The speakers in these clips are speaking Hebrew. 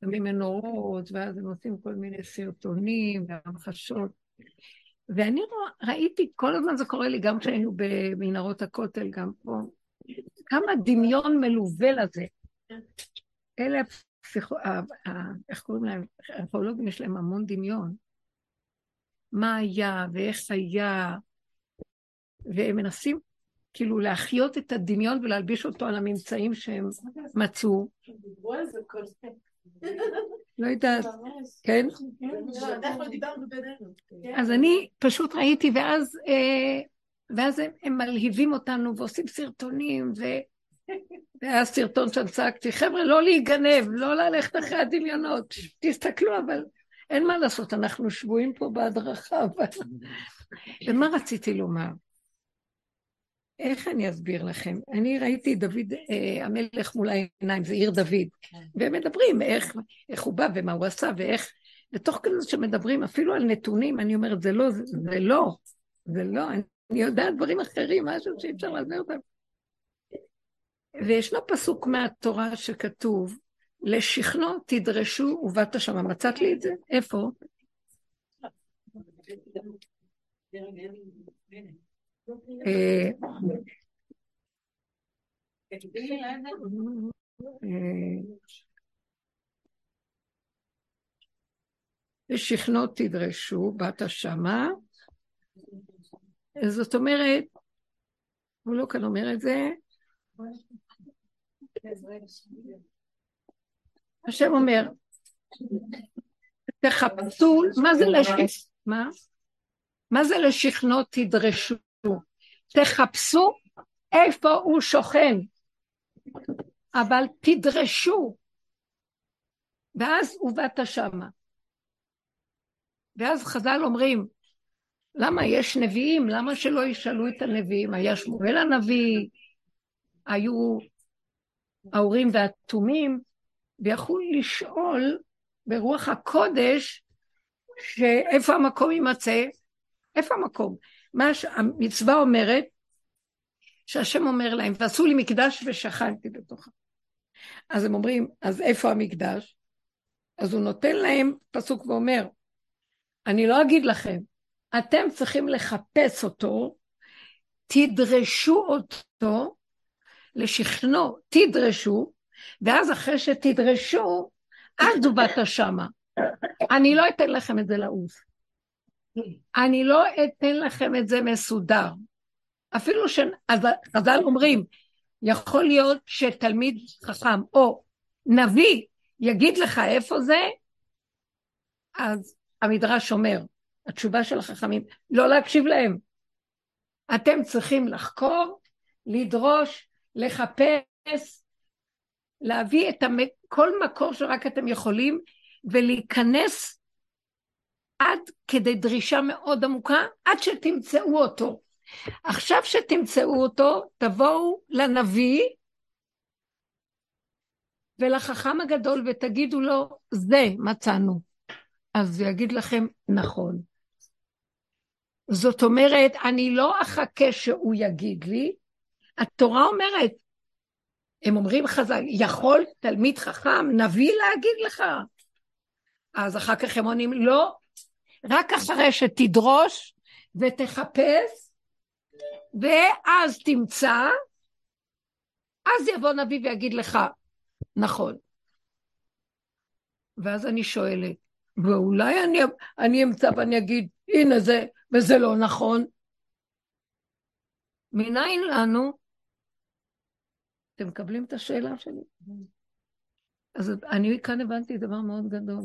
שמים מנורות, ואז הם עושים כל מיני סרטונים והמחשות. ואני ראיתי, כל הזמן זה קורה לי, גם כשהיינו במנהרות הכותל, גם פה, כמה דמיון מלווה לזה. אלה הפסיכו... איך קוראים להם? הפסיכולוגים יש להם המון דמיון. מה היה ואיך היה, והם מנסים כאילו להחיות את הדמיון ולהלביש אותו על הממצאים שהם מצאו. לא יודעת, כן? אז אני פשוט ראיתי, ואז, אה, ואז הם, הם מלהיבים אותנו ועושים סרטונים, ו... והיה סרטון שם צעקתי, חבר'ה, לא להיגנב, לא ללכת אחרי הדמיונות, תסתכלו, אבל אין מה לעשות, אנחנו שבויים פה בהדרכה. אבל... ומה רציתי לומר? איך אני אסביר לכם? אני ראיתי דוד אה, המלך מול העיניים, זה עיר דוד, כן. והם מדברים איך, איך הוא בא ומה הוא עשה ואיך, ותוך כזה שמדברים אפילו על נתונים, אני אומרת, זה לא, זה, זה לא, זה לא, אני, אני יודעת דברים אחרים, משהו שאי אפשר להסביר אותם. וישנו פסוק מהתורה שכתוב, לשכנו תדרשו ובאת שמה. מצאת לי את זה? איפה? אה, ושכנו תדרשו, באת שמה. זאת אומרת, הוא לא כאן אומר את זה. השם אומר, תחפשו, מה זה לשכנו? מה? זה לשכנו תדרשו? תחפשו איפה הוא שוכן, אבל תדרשו, ואז הובאת שמה. ואז חז"ל אומרים, למה יש נביאים? למה שלא ישאלו את הנביאים? היה שמואל הנביא, היו האורים והתומים, ויכול לשאול ברוח הקודש שאיפה המקום יימצא, איפה המקום? מה שהמצווה אומרת, שהשם אומר להם, ועשו לי מקדש ושכנתי בתוכה. אז הם אומרים, אז איפה המקדש? אז הוא נותן להם פסוק ואומר, אני לא אגיד לכם, אתם צריכים לחפש אותו, תדרשו אותו, לשכנו תדרשו, ואז אחרי שתדרשו, אז הוא באת שמה. אני לא אתן לכם את זה לעוף. אני לא אתן לכם את זה מסודר. אפילו שחז"ל אומרים, יכול להיות שתלמיד חכם או נביא יגיד לך איפה זה, אז המדרש אומר, התשובה של החכמים, לא להקשיב להם. אתם צריכים לחקור, לדרוש, לחפש, להביא את המ... כל מקור שרק אתם יכולים, ולהיכנס עד כדי דרישה מאוד עמוקה, עד שתמצאו אותו. עכשיו שתמצאו אותו, תבואו לנביא ולחכם הגדול ותגידו לו, זה מצאנו. אז הוא יגיד לכם, נכון. זאת אומרת, אני לא אחכה שהוא יגיד לי, התורה אומרת, הם אומרים חז"ל, יכול תלמיד חכם, נביא להגיד לך? אז אחר כך הם עונים, לא, רק אחרי שתדרוש ותחפש, ואז תמצא, אז יבוא נביא ויגיד לך, נכון. ואז אני שואלת, ואולי אני, אני אמצא ואני אגיד, הנה זה, וזה לא נכון. מניין לנו? אתם מקבלים את השאלה שלי? אז אני כאן הבנתי דבר מאוד גדול.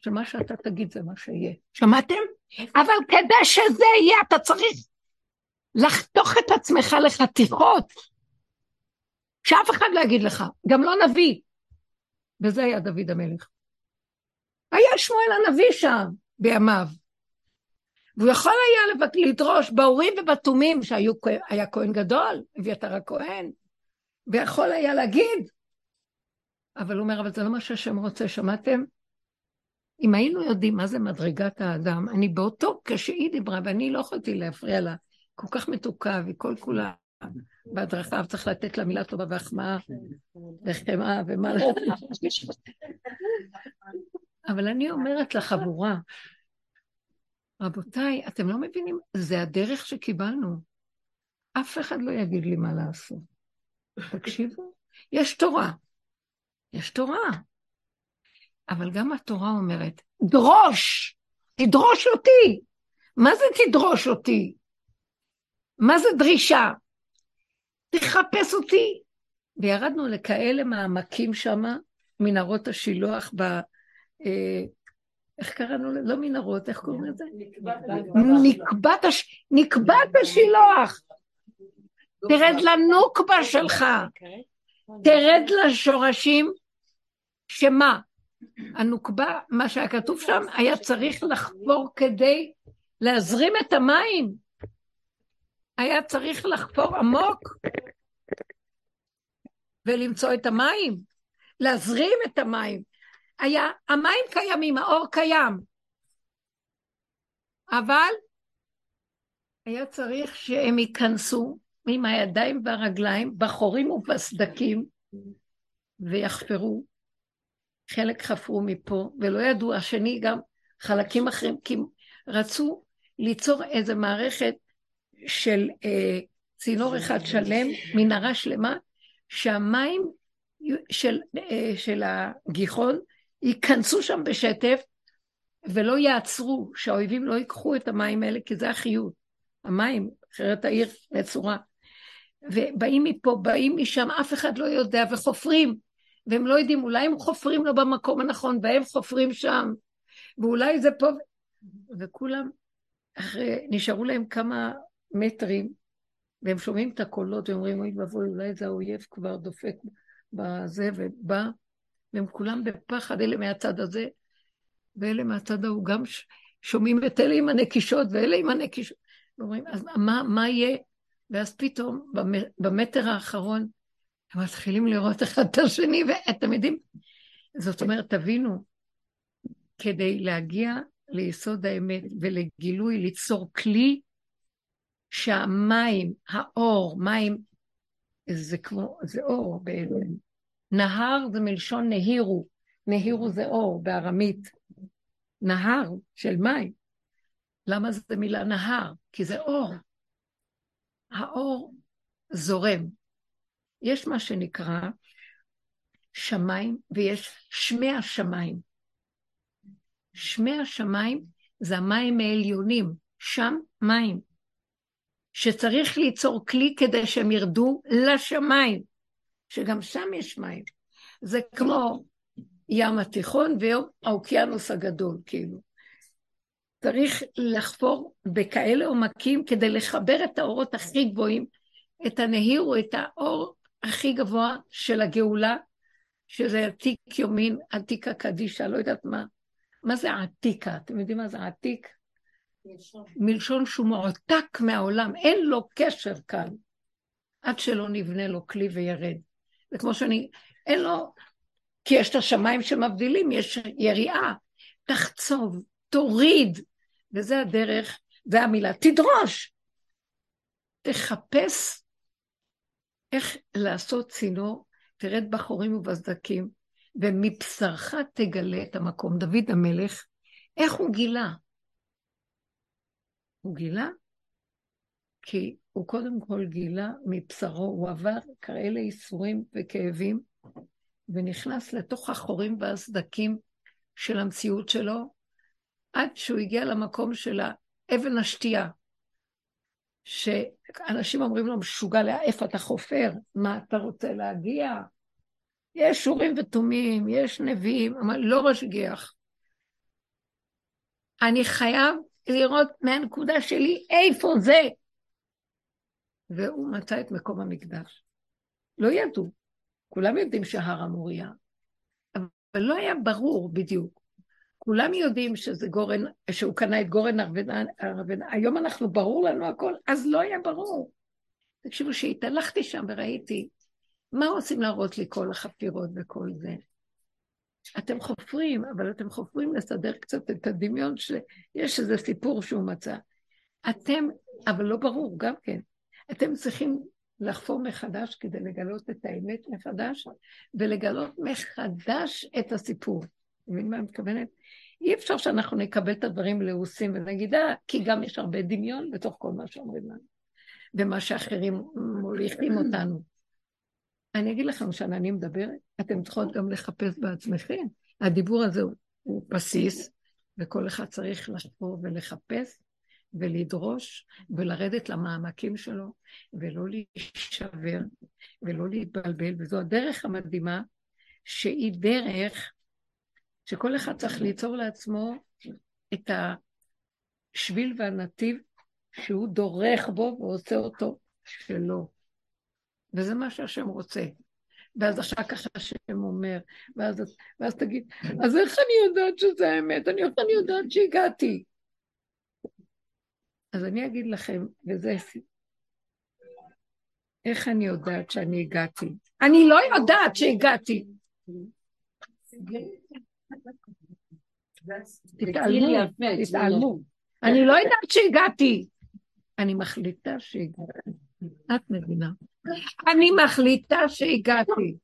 שמה שאתה תגיד זה מה שיהיה. שמעתם? אבל כדי שזה יהיה, אתה צריך לחתוך את עצמך לחתיכות, שאף אחד לא יגיד לך, גם לא נביא. וזה היה דוד המלך. היה שמואל הנביא שם בימיו. והוא יכול היה לדרוש באורים ובתומים, שהיה כהן גדול, אביתר הכהן, ויכול היה להגיד, אבל הוא אומר, אבל זה לא מה שהשם רוצה, שמעתם? אם היינו יודעים מה זה מדרגת האדם, אני באותו, כשהיא דיברה, ואני לא יכולתי להפריע לה, כל כך מתוקה וכל כולה בהדרכה צריך לתת לה מילה טובה והחמאה וחמאה ומה לא. אבל אני אומרת לחבורה, רבותיי, אתם לא מבינים, זה הדרך שקיבלנו. אף אחד לא יגיד לי מה לעשות. תקשיבו, יש תורה. יש תורה. אבל גם התורה אומרת, דרוש, תדרוש אותי. מה זה תדרוש אותי? מה זה דרישה? תחפש אותי. וירדנו לכאלה מעמקים שם, מנהרות השילוח ב... אה, איך קראנו לזה? לא מנהרות, איך קוראים לזה? נקבת, הש... נקבת השילוח. תרד לנוקבה שלך. תרד לשורשים, שמה? הנוקבה, מה שהיה כתוב שם, היה צריך לחפור כדי להזרים את המים. היה צריך לחפור עמוק ולמצוא את המים, להזרים את המים. היה, המים קיימים, האור קיים, אבל היה צריך שהם ייכנסו עם הידיים והרגליים בחורים ובסדקים ויחפרו. חלק חפרו מפה, ולא ידעו, השני גם חלקים אחרים, כי רצו ליצור איזו מערכת של אה, צינור אחד שלם, מנהרה שלמה, שהמים של, אה, של הגיחון ייכנסו שם בשטף ולא יעצרו, שהאויבים לא ייקחו את המים האלה, כי זה החיות. המים, אחרת העיר נצורה. ובאים מפה, באים משם, אף אחד לא יודע, וחופרים, והם לא יודעים, אולי הם חופרים לא במקום הנכון, והם חופרים שם, ואולי זה פה, וכולם, אחרי, נשארו להם כמה מטרים, והם שומעים את הקולות, ואומרים, אוי ואבוי, אולי זה האויב כבר דופק בזה, ובא, והם כולם בפחד, אלה מהצד הזה, ואלה מהצד ההוא, גם שומעים את אלה עם הנקישות, ואלה עם הנקישות. ואומרים, אז מה, מה יהיה? ואז פתאום, במטר האחרון, הם מתחילים לראות אחד את השני, ואתם יודעים, זאת אומרת, תבינו, כדי להגיע ליסוד האמת ולגילוי, ליצור כלי שהמים, האור, מים, זה כמו, זה אור בעצם. נהר זה מלשון נהירו, נהירו זה אור בארמית. נהר של מים. למה זה מילה נהר? כי זה אור. האור זורם. יש מה שנקרא שמיים ויש שמי השמיים. שמי השמיים זה המים העליונים, שם מים. שצריך ליצור כלי כדי שהם ירדו לשמיים, שגם שם יש מים. זה כמו ים התיכון והאוקיינוס הגדול, כאילו. צריך לחפור בכאלה עומקים כדי לחבר את האורות הכי גבוהים, את הנהיר או את האור הכי גבוה של הגאולה, שזה עתיק יומין, עתיקה קדישה, לא יודעת מה. מה זה עתיקה? אתם יודעים מה זה עתיק? מלשון שהוא מועתק מהעולם, אין לו קשר כאן, עד שלא נבנה לו כלי וירד. זה כמו שאני, אין לו, כי יש את השמיים שמבדילים, יש יריעה, תחצוב, תוריד, וזה הדרך, זה המילה, תדרוש. תחפש איך לעשות צינור, תרד בחורים ובסדקים, ומבשרך תגלה את המקום. דוד המלך, איך הוא גילה? הוא גילה כי הוא קודם כל גילה מבשרו, הוא עבר כאלה ייסורים וכאבים, ונכנס לתוך החורים והסדקים של המציאות שלו, עד שהוא הגיע למקום של האבן השתייה, שאנשים אומרים לו, משוגע, איפה אתה חופר? מה אתה רוצה להגיע? יש אורים ותומים, יש נביאים, אבל לא משגיח. אני חייב לראות מהנקודה שלי איפה זה. והוא מצא את מקום המקדש. לא ידעו, כולם יודעים שהר המוריה, אבל לא היה ברור בדיוק. כולם יודעים שזה גורן, שהוא קנה את גורן ארוונה, היום אנחנו, ברור לנו הכל, אז לא היה ברור. תקשיבו, שהתהלכתי שם וראיתי, מה רוצים להראות לי כל החפירות וכל זה? אתם חופרים, אבל אתם חופרים לסדר קצת את הדמיון שיש איזה סיפור שהוא מצא. אתם, אבל לא ברור גם כן, אתם צריכים לחפור מחדש כדי לגלות את האמת מחדש, ולגלות מחדש את הסיפור. מבין מה אני מתכוונת? אי אפשר שאנחנו נקבל את הדברים לעוסים ונגיד, אה, כי גם יש הרבה דמיון בתוך כל מה שאומרים לנו, ומה שאחרים מוליכים אותנו. אני אגיד לכם שאני מדברת, אתם צריכות גם לחפש בעצמכם. הדיבור הזה הוא, הוא בסיס, וכל אחד צריך לחפור ולחפש ולדרוש ולרדת למעמקים שלו, ולא להישבר ולא להתבלבל, וזו הדרך המדהימה, שהיא דרך שכל אחד צריך ליצור לעצמו את השביל והנתיב שהוא דורך בו ועושה אותו שלו. וזה מה שהשם רוצה. ואז אחר כך השם אומר, ואז, ואז תגיד, אז איך אני יודעת שזה האמת? אני, איך אני יודעת שהגעתי? אז אני אגיד לכם, וזה... איך אני יודעת שאני הגעתי? אני לא יודעת שהגעתי. תתעלמו, תתעלמו. אני לא יודעת שהגעתי. אני מחליטה שהגעתי. את מבינה. אני מחליטה שהגעתי.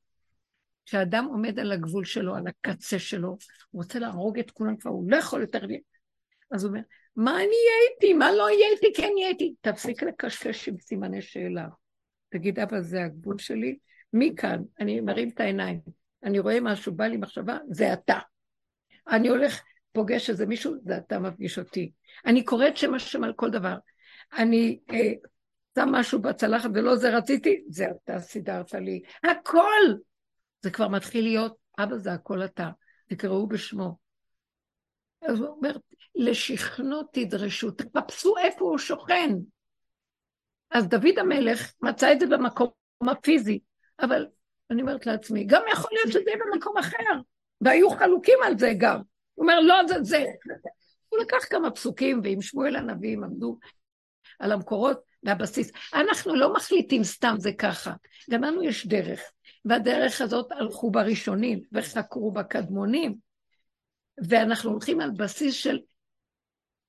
כשאדם עומד על הגבול שלו, על הקצה שלו, הוא רוצה להרוג את כולם כבר, הוא לא יכול יותר... אז הוא אומר, מה אני אהיה איתי? מה לא אהיה איתי? כן אהיה איתי. תפסיק לקשקש עם סימני שאלה. תגיד, אבא, זה הגבול שלי? מי כאן? אני מרים את העיניים. אני רואה משהו, בא לי מחשבה, זה אתה. אני הולך, פוגש איזה מישהו, זה מפגיש אותי. אני קוראת שם השם על כל דבר. אני אה, שם משהו בצלחת ולא זה רציתי, זה אתה סידרת לי. הכל! זה כבר מתחיל להיות, אבא זה הכל אתה, תקראו בשמו. אז הוא אומר, לשכנו תדרשו, תחפשו איפה הוא שוכן. אז דוד המלך מצא את זה במקום הפיזי, אבל אני אומרת לעצמי, גם יכול להיות שזה יהיה במקום אחר, והיו חלוקים על זה גם. הוא אומר, לא, זה זה. הוא לקח כמה פסוקים, ועם שמואל הנביא הם עמדו על המקורות והבסיס. אנחנו לא מחליטים סתם זה ככה, גם לנו יש דרך, והדרך הזאת הלכו בראשונים וחקרו בקדמונים, ואנחנו הולכים על בסיס של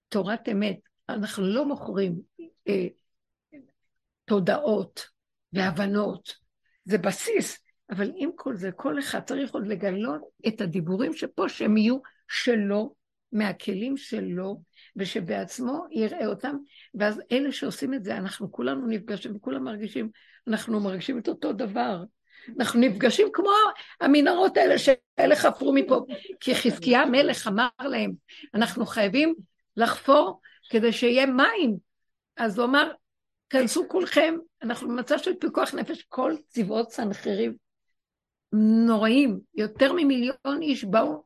תורת אמת. אנחנו לא מוכרים אה, תודעות והבנות, זה בסיס. אבל עם כל זה, כל אחד צריך עוד לגלות את הדיבורים שפה, שהם יהיו שלו, מהכלים שלו, ושבעצמו יראה אותם, ואז אלה שעושים את זה, אנחנו כולנו נפגשים, וכולם מרגישים, אנחנו מרגישים את אותו דבר. אנחנו נפגשים כמו המנהרות האלה שאלה חפרו מפה, כי חזקיה המלך אמר להם, אנחנו חייבים לחפור כדי שיהיה מים. אז הוא אמר, כנסו כולכם, אנחנו במצב של פיקוח נפש, כל צבאות סנחריב נוראים, יותר ממיליון איש באו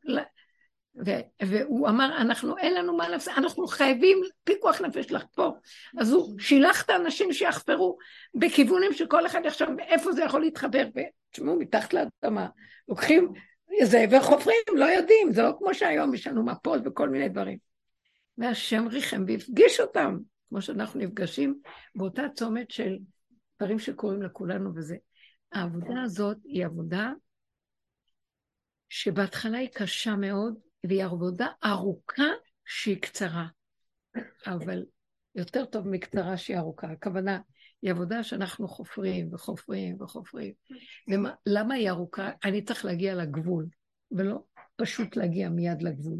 ו- והוא אמר, אנחנו, אין לנו מה לעשות, אנחנו חייבים פיקוח נפש לחפור. אז הוא שילח את האנשים שיחפרו בכיוונים שכל אחד יחשוב איפה זה יכול להתחבר. ותשמעו, מתחת לאדמה, לוקחים זה וחופרים, לא יודעים, זה לא כמו שהיום יש לנו מפות וכל מיני דברים. והשם ריחם והפגיש אותם, כמו שאנחנו נפגשים באותה צומת של דברים שקורים לכולנו וזה. העבודה הזאת היא עבודה שבהתחלה היא קשה מאוד, והיא עבודה ארוכה שהיא קצרה. אבל יותר טוב מקצרה שהיא ארוכה. הכוונה, היא עבודה שאנחנו חופרים וחופרים וחופרים. למה היא ארוכה? אני צריך להגיע לגבול, ולא פשוט להגיע מיד לגבול.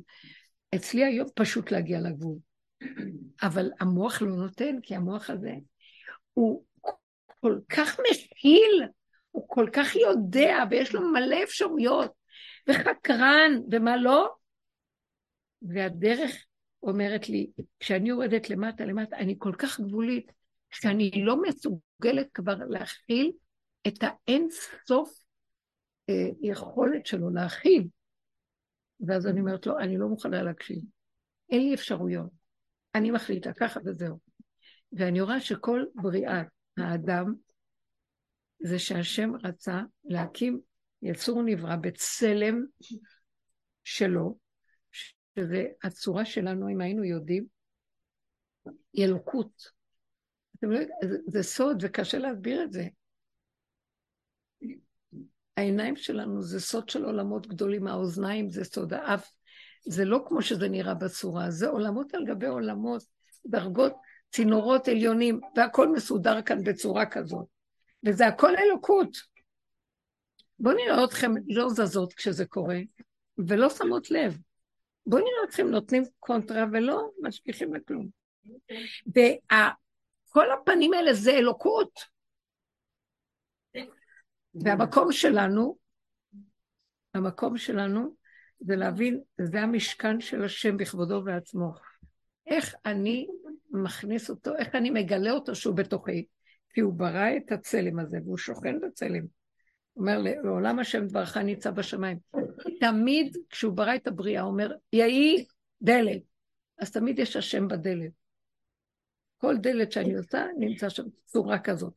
אצלי היום פשוט להגיע לגבול. אבל המוח לא נותן, כי המוח הזה הוא כל כך מכיל, הוא כל כך יודע, ויש לו מלא אפשרויות, וחקרן, ומה לא, והדרך אומרת לי, כשאני יורדת למטה למטה, אני כל כך גבולית, שאני לא מסוגלת כבר להכיל את האין סוף אה, יכולת שלו להכיל. ואז אני אומרת לו, אני לא מוכנה להקשיב. אין לי אפשרויות. אני מחליטה ככה וזהו. ואני רואה שכל בריאת האדם זה שהשם רצה להקים יצור נברא בצלם שלו, שזה הצורה שלנו, אם היינו יודעים, היא אלוקות. לא זה, זה סוד, וקשה להסביר את זה. העיניים שלנו זה סוד של עולמות גדולים, האוזניים זה סוד האף, זה לא כמו שזה נראה בצורה, זה עולמות על גבי עולמות, דרגות, צינורות עליונים, והכל מסודר כאן בצורה כזאת. וזה הכל אלוקות. בואו נראה אתכם לא זזות כשזה קורה, ולא שמות לב. בואו נראה אתכם נותנים קונטרה ולא משגיחים לכלום. וכל הפנים האלה זה אלוקות. והמקום שלנו, המקום שלנו זה להבין, זה המשכן של השם בכבודו ועצמו. איך אני מכניס אותו, איך אני מגלה אותו שהוא בתוכי, כי הוא ברא את הצלם הזה והוא שוכן בצלם. הוא אומר, לעולם השם דברך ניצב בשמיים. תמיד כשהוא ברא את הבריאה, הוא אומר, יהי דלת. אז תמיד יש השם בדלת. כל דלת שאני עושה, נמצא שם צורה כזאת.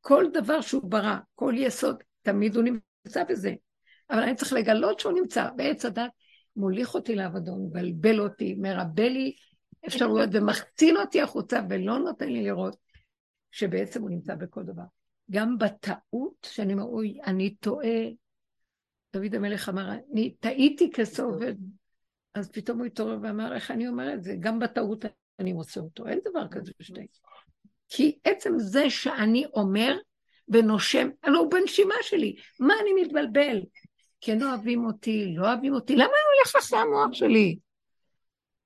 כל דבר שהוא ברא, כל יסוד, תמיד הוא נמצא בזה. אבל אני צריך לגלות שהוא נמצא. בעץ הדת מוליך אותי לעבודו, מבלבל אותי, מרבה לי אפשרויות ומחצין אותי החוצה ולא נותן לי לראות שבעצם הוא נמצא בכל דבר. גם בטעות, שאני אומר, אוי, אני טועה. דוד המלך אמר, אני טעיתי כסובד. אז פתאום הוא התעורר ואמר, איך אני אומר את זה? גם בטעות אני מוצא אותו. אין דבר כזה בשתי. כי עצם זה שאני אומר ונושם, הלוא הוא בנשימה שלי, מה אני מתבלבל? כן אוהבים אותי, לא אוהבים אותי, למה אני הולך אחרי המוח שלי?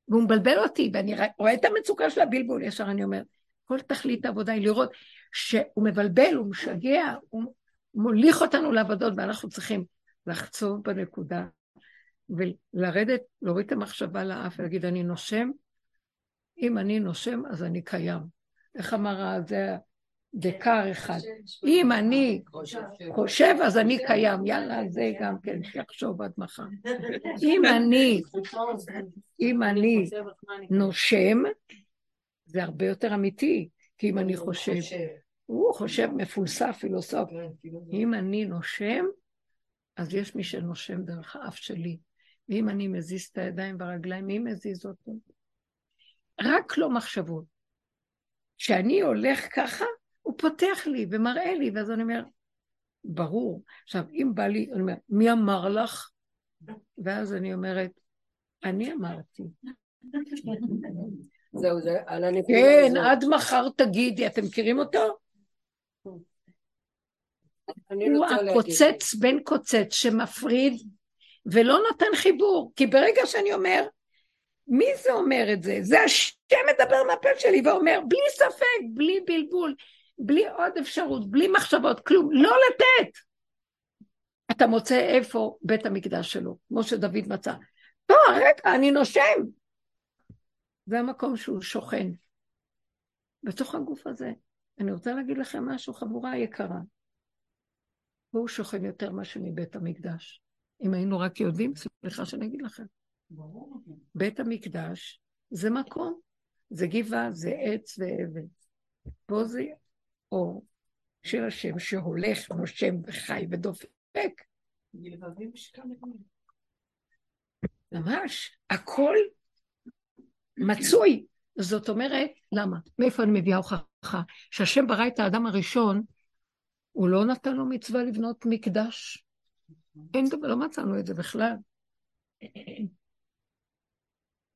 והוא מבלבל אותי, ואני רואה את המצוקה של הבלבול, ישר אני אומרת, כל תכלית העבודה היא לראות שהוא מבלבל, הוא משגע, הוא מוליך אותנו לעבודות, ואנחנו צריכים לחצוב בנקודה ולרדת, להוריד את המחשבה לאף ולהגיד, אני נושם, אם אני נושם, אז אני קיים. איך אמר זה דקר אחד. אם אני חושב, אז אני קיים. יאללה, זה גם כן, שיחשוב עד מחר. אם אני, אם אני נושם, זה הרבה יותר אמיתי, כי אם אני חושב, הוא חושב מפולסף, פילוסוף. כן, אם אני נושם, אז יש מי שנושם דרך האף שלי. ואם אני מזיז את הידיים והרגליים, מי מזיז אותי? רק לא מחשבות. כשאני הולך ככה, הוא פותח לי ומראה לי, ואז אני אומר, ברור. עכשיו, אם בא לי, אני אומר, מי אמר לך? ואז אני אומרת, אני אמרתי. זהו, זה על הנקודה כן, עד מחר תגידי, אתם מכירים אותו? הוא הקוצץ בן קוצץ שמפריד ולא נותן חיבור, כי ברגע שאני אומר, מי זה אומר את זה? זה השם מדבר מהפה שלי ואומר, בלי ספק, בלי בלבול, בלי עוד אפשרות, בלי מחשבות, כלום, לא לתת. אתה מוצא איפה בית המקדש שלו, כמו שדוד מצא. לא, רגע, אני נושם. זה המקום שהוא שוכן. בתוך הגוף הזה. אני רוצה להגיד לכם משהו, חבורה יקרה. והוא שוכן יותר מאשר מבית המקדש. אם היינו רק יודעים, סליחה שאני אגיד לכם. בית המקדש זה מקום, זה גבעה, זה עץ ואבן. פה זה אור של השם שהולך, נושם וחי ודופק. ממש, הכל מצוי. זאת אומרת, למה? מאיפה אני מביאה הוכחה? שהשם ברא את האדם הראשון, הוא לא נתן לו מצווה לבנות מקדש. אין דבר, לא מצאנו את זה בכלל.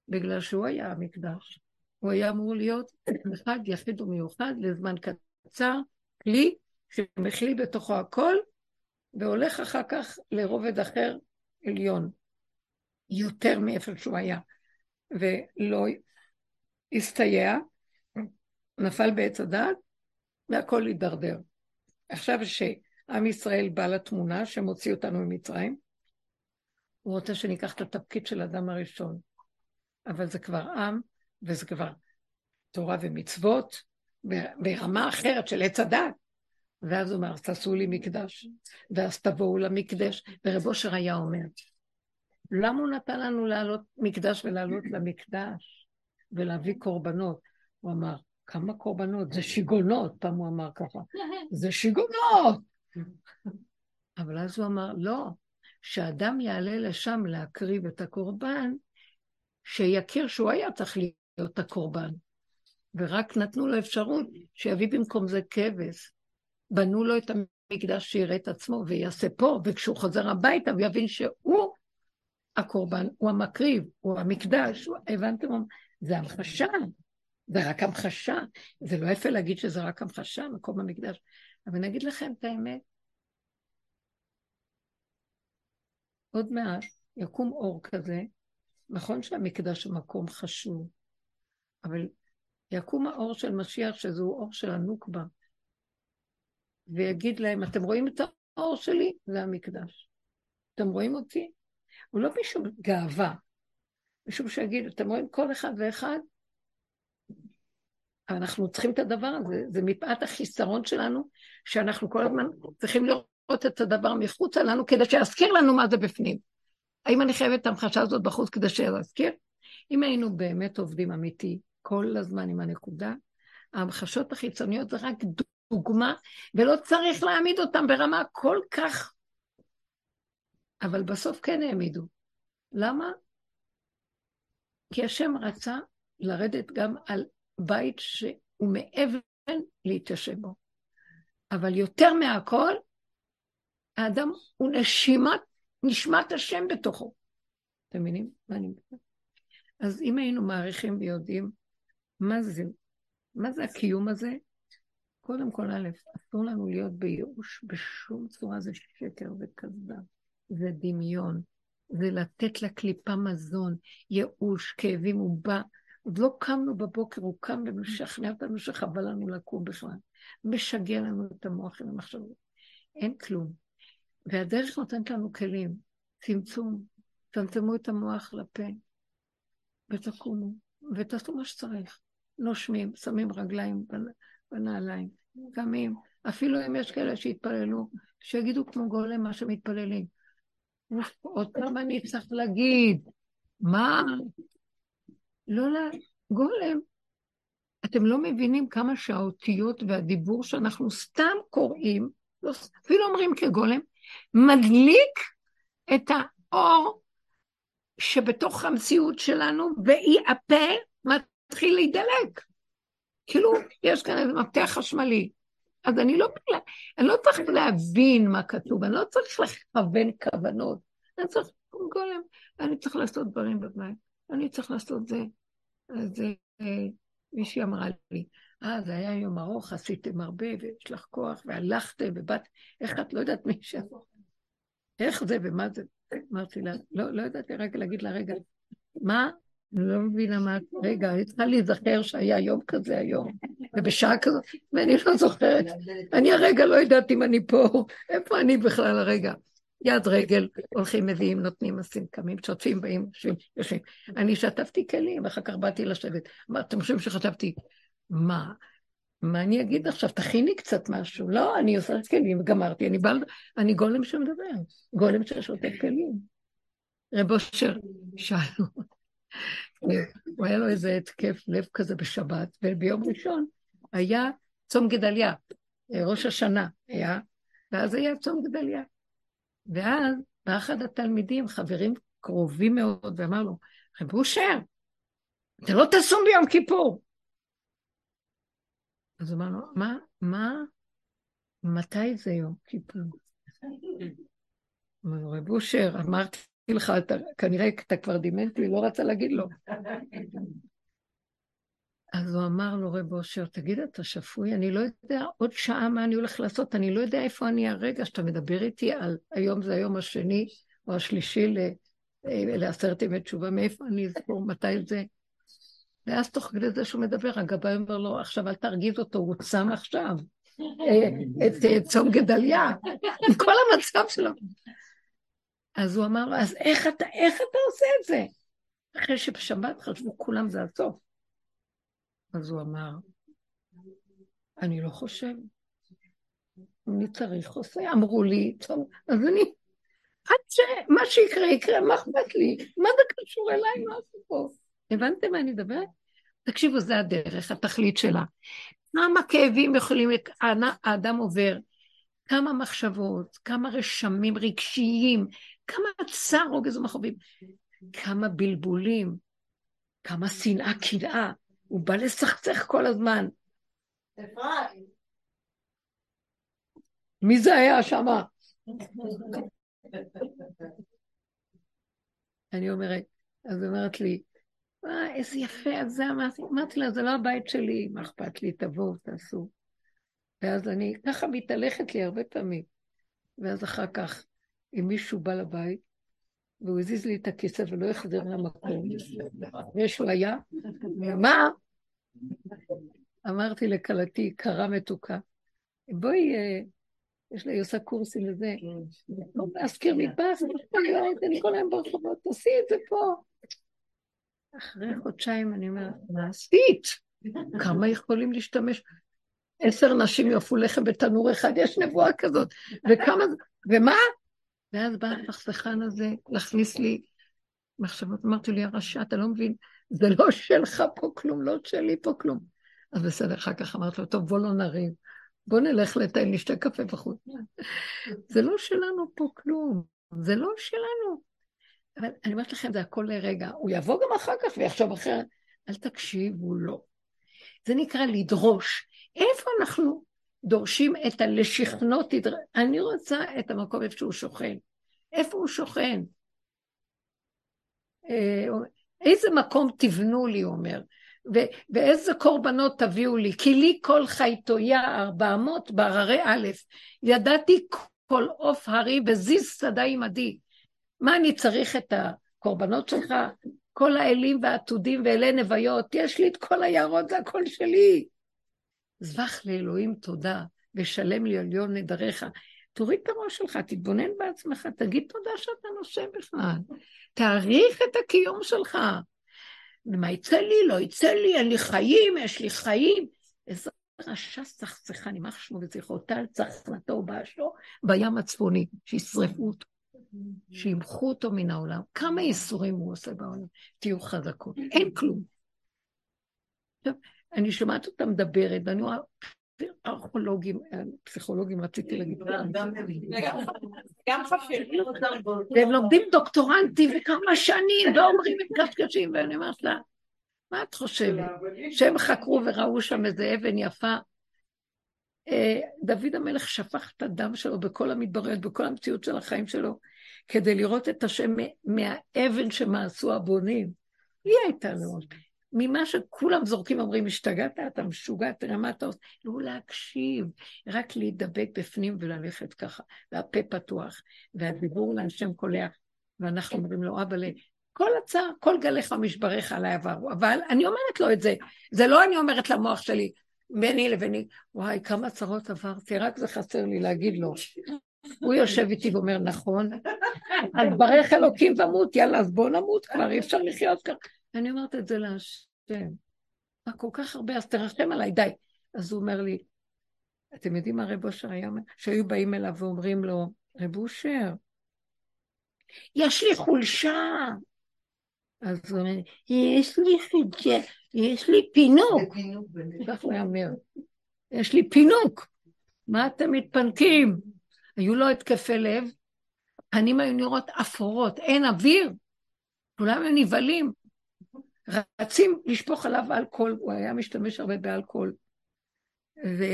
בגלל שהוא היה המקדש. הוא היה אמור להיות אחד יחיד ומיוחד לזמן קצר, כלי שמכלי בתוכו הכל, והולך אחר כך לרובד אחר עליון, יותר מאיפה שהוא היה. ולא הסתייע, נפל בעץ הדת, והכל הידרדר. עכשיו שעם ישראל בא לתמונה שמוציא אותנו ממצרים, הוא רוצה שניקח את התפקיד של אדם הראשון. אבל זה כבר עם, וזה כבר תורה ומצוות, ברמה אחרת של עץ הדת. ואז הוא אומר, אז תעשו לי מקדש, ואז תבואו למקדש. ורב אושר היה אומר, למה הוא נתן לנו לעלות מקדש ולעלות למקדש ולהביא קורבנות? הוא אמר, כמה קורבנות? זה שיגונות, פעם הוא אמר ככה, זה שיגונות. אבל אז הוא אמר, לא, שאדם יעלה לשם להקריב את הקורבן, שיכיר שהוא היה צריך להיות הקורבן. ורק נתנו לו אפשרות שיביא במקום זה כבש. בנו לו את המקדש שיראה את עצמו ויעשה פה, וכשהוא חוזר הביתה הוא יבין שהוא הקורבן, הוא המקריב, הוא המקדש, הוא... הבנתם? זה המחשה, זה רק המחשה. זה לא יפה להגיד שזה רק המחשה, מקום המקדש. אבל אני אגיד לכם את האמת, עוד מעט יקום אור כזה, נכון שהמקדש הוא מקום חשוב, אבל יקום האור של משיח, שזהו אור של הנוקבה, ויגיד להם, אתם רואים את האור שלי? זה המקדש. אתם רואים אותי? הוא לא משום גאווה, משום שיגיד, אתם רואים כל אחד ואחד? אנחנו צריכים את הדבר הזה, זה מפאת החיסרון שלנו, שאנחנו כל הזמן צריכים לראות את הדבר מחוצה לנו, כדי שיזכיר לנו מה זה בפנים. האם אני חייבת את ההמחשה הזאת בחוץ כדי שיזכיר? אם היינו באמת עובדים אמיתי כל הזמן עם הנקודה, ההמחשות החיצוניות זה רק דוגמה, ולא צריך להעמיד אותם ברמה כל כך... אבל בסוף כן העמידו. למה? כי השם רצה לרדת גם על בית שהוא מאבן להתיישב בו. אבל יותר מהכל, האדם הוא נשימת, נשמת השם בתוכו. אתם מבינים מה אני מדבר? אז אם היינו מעריכים ויודעים מה זה, מה זה הקיום הזה, קודם כל, א', אסור לנו להיות בייאוש בשום צורה, זה שקר וכזב, זה דמיון, זה לתת לקליפה מזון, ייאוש, כאבים, הוא בא. עוד לא קמנו בבוקר, הוא קם ומשכנע אותנו שחבל לנו לקום בכלל. משגע לנו את המוח עם המחשבות. אין כלום. והדרך נותנת לנו כלים, צמצום, צמצמו את המוח לפה, ותקומו, ותעשו מה שצריך. נושמים, שמים רגליים בנעליים, קמים. אפילו אם יש כאלה שהתפללו, שיגידו כמו גולם מה שמתפללים. עוד פעם אני צריך להגיד, מה? לא לגולם. אתם לא מבינים כמה שהאותיות והדיבור שאנחנו סתם קוראים, לא, אפילו אומרים כגולם, מדליק את האור שבתוך המציאות שלנו, ואי הפה מתחיל להידלק. כאילו, יש כאן איזה מפתח חשמלי. אז אני לא, אני לא צריך להבין מה כתוב, אני לא צריך לכוון כוונות. אני צריך גולם, אני צריך לעשות דברים בבית, אני צריך לעשות זה. אז אה, מישהי אמרה לי, אה, זה היה יום ארוך, עשיתם הרבה, ויש לך כוח, והלכתם, ובאת, איך את לא יודעת מי שם? איך זה ומה זה? אמרתי לה, לא, לא ידעתי רגע להגיד לה, רגע, מה? אני לא מבינה מה, רגע, אני צריכה להיזכר שהיה יום כזה היום, ובשעה כזאת, ואני לא זוכרת. אני הרגע לא יודעת אם אני פה, איפה אני בכלל הרגע? יד רגל, הולכים, מביאים, נותנים, עושים, קמים, שוטפים, באים, יושבים, יושבים. אני שטפתי כלים, אחר כך באתי לשבת. מה, אתם חושבים שחשבתי, מה? מה אני אגיד עכשיו? תכיני קצת משהו. לא, אני עושה כלים, גמרתי, אני בעל... אני גולם שמדבר, גולם ששוטף כלים. רב אושר, שאלו, הוא היה לו איזה התקף לב כזה בשבת, וביום ראשון היה צום גדליה, ראש השנה היה, ואז היה צום גדליה. ואז בא אחד התלמידים, חברים קרובים מאוד, ואמר לו, רב אושר, אתה לא תשום ביום כיפור. אז הוא אמר לו, מה, מה, מתי זה יום כיפור? אמר לו, רב אושר, אמרתי לך, אתה, כנראה אתה כבר דימנטי, לא רצה להגיד לו. אז הוא אמר לו, רב אושר, תגיד, אתה שפוי? אני לא יודע עוד שעה מה אני הולך לעשות, אני לא יודע איפה אני הרגע שאתה מדבר איתי על היום זה היום השני או השלישי אה, לעשרת ימי תשובה, מאיפה אני אזכור, מתי זה? ואז תוך כדי זה שהוא מדבר, הגבאי אומר לו, עכשיו אל תרגיז אותו, הוא צם עכשיו אה, את אה, צום גדליה, עם כל המצב שלו. אז הוא אמר לו, אז איך אתה, איך אתה עושה את זה? אחרי שבשבת חשבו כולם זה הסוף. אז הוא אמר, אני לא חושב. אני צריך עושה, אמרו לי, טוב, אז אני, עד שמה שיקרה יקרה, מה אכפת לי? מה זה קשור אליי, מה פה? הבנתם מה אני מדברת? תקשיבו, זה הדרך, התכלית שלה. כמה כאבים יכולים, האדם עובר, כמה מחשבות, כמה רשמים רגשיים, כמה צער, רוגז ומחובים, כמה בלבולים, כמה שנאה, קנאה, הוא בא לסכסך כל הזמן. מי זה היה שמה? אני אומרת, אז אומרת לי, אה, איזה יפה, אז זה אמרתי, אמרתי לה, זה לא הבית שלי, מה אכפת לי, תבואו, תעשו. ואז אני ככה מתהלכת לי הרבה פעמים. ואז אחר כך, אם מישהו בא לבית, והוא הזיז לי את הכיסא ולא החזיר למקום, מישהו היה, מה? אמרתי לכלתי, קרה מתוקה, בואי, אה, יש לה, היא עושה קורסים וזה, לא להזכיר מטבח, אני כל היום ברחובות, תעשי את זה פה. אחרי חודשיים אני אומרת, מה עשית? כמה יכולים להשתמש? עשר נשים יאפו לחם בתנור אחד, יש נבואה כזאת. וכמה, ומה? ואז בא המחסכן הזה להכניס לי מחשבות. אמרתי לי, הרשע, אתה לא מבין, זה לא שלך פה כלום, לא שלי פה כלום. אז בסדר, אחר כך אמרתי לו, טוב, בוא לא נריב. בוא נלך לטייל, נשתה קפה בחוץ. זה לא שלנו פה כלום, זה לא שלנו. אבל אני אומרת לכם, זה הכל לרגע. הוא יבוא גם אחר כך ויחשוב אחרת. אל תקשיבו לו. לא. זה נקרא לדרוש. איפה אנחנו דורשים את הלשכנות? אני רוצה את המקום איפה שהוא שוכן. איפה הוא שוכן? אה, איזה מקום תבנו לי, הוא אומר, ואיזה קורבנות תביאו לי, כי לי כל חייתויה ארבע אמות בהררי א', ידעתי כל עוף הרי וזיז שדה עמדי. מה אני צריך את הקורבנות שלך? כל האלים והעתודים ואלי נוויות, יש לי את כל היערות, זה הכל שלי. זבח לאלוהים תודה, ושלם לי עליון נדריך. תוריד את הראש שלך, תתבונן בעצמך, תגיד תודה שאתה נושם בכלל. תעריך את הקיום שלך. מה יצא לי? לא יצא לי, אין לי חיים, יש לי חיים. איזה רשע סכסכן, יימח שמו וזכרותיו, צחנתו ובאשו, בים הצפוני, שישרפו אותו. שימחו אותו מן העולם. כמה ייסורים הוא עושה בעולם? תהיו חזקות. אין כלום. עכשיו, אני שומעת אותה מדברת, ואני רואה ארכולוגים, פסיכולוגים רציתי להגיד. גם חפרים. והם לומדים דוקטורנטים וכמה שנים, ואומרים את קשקשים, ואני אומרת לה, מה את חושבת? שהם חקרו וראו שם איזה אבן יפה. אה, דוד המלך שפך את הדם שלו בכל המדבריות, בכל המציאות של החיים שלו, כדי לראות את השם מהאבן שמעשו הבונים. היא הייתה מאוד. ממה שכולם זורקים, אומרים, השתגעת, אתה משוגע, תראה מה אתה עושה. לא להקשיב, רק להידבק בפנים וללכת ככה, והפה פתוח, והדיבור להשם קולח, ואנחנו אומרים לו, אבא, כל הצער, כל גליך משבריך עליי עברו. אבל אני אומרת לו את זה, זה לא אני אומרת למוח שלי, ביני לביני, וואי, כמה צרות עברתי, רק זה חסר לי להגיד לו. הוא יושב איתי ואומר, נכון, אז ברך אלוקים ומות, יאללה, אז בוא נמות כבר, אי אפשר לחיות ככה. אני אומרת את זה להשם. מה כל כך הרבה, אז תרחם עליי, די. אז הוא אומר לי, אתם יודעים מה רב אושר היה אומר? שהיו באים אליו ואומרים לו, רב אושר, יש לי חולשה. אז הוא אומר, יש לי חולשה, יש לי פינוק. כך הוא אומר, יש לי פינוק. מה אתם מתפנקים? היו לו התקפי לב, פנים היו נראות אפורות, אין אוויר, כולם היו נבהלים. רצים לשפוך עליו אלכוהול, הוא היה משתמש הרבה באלכוהול. ו...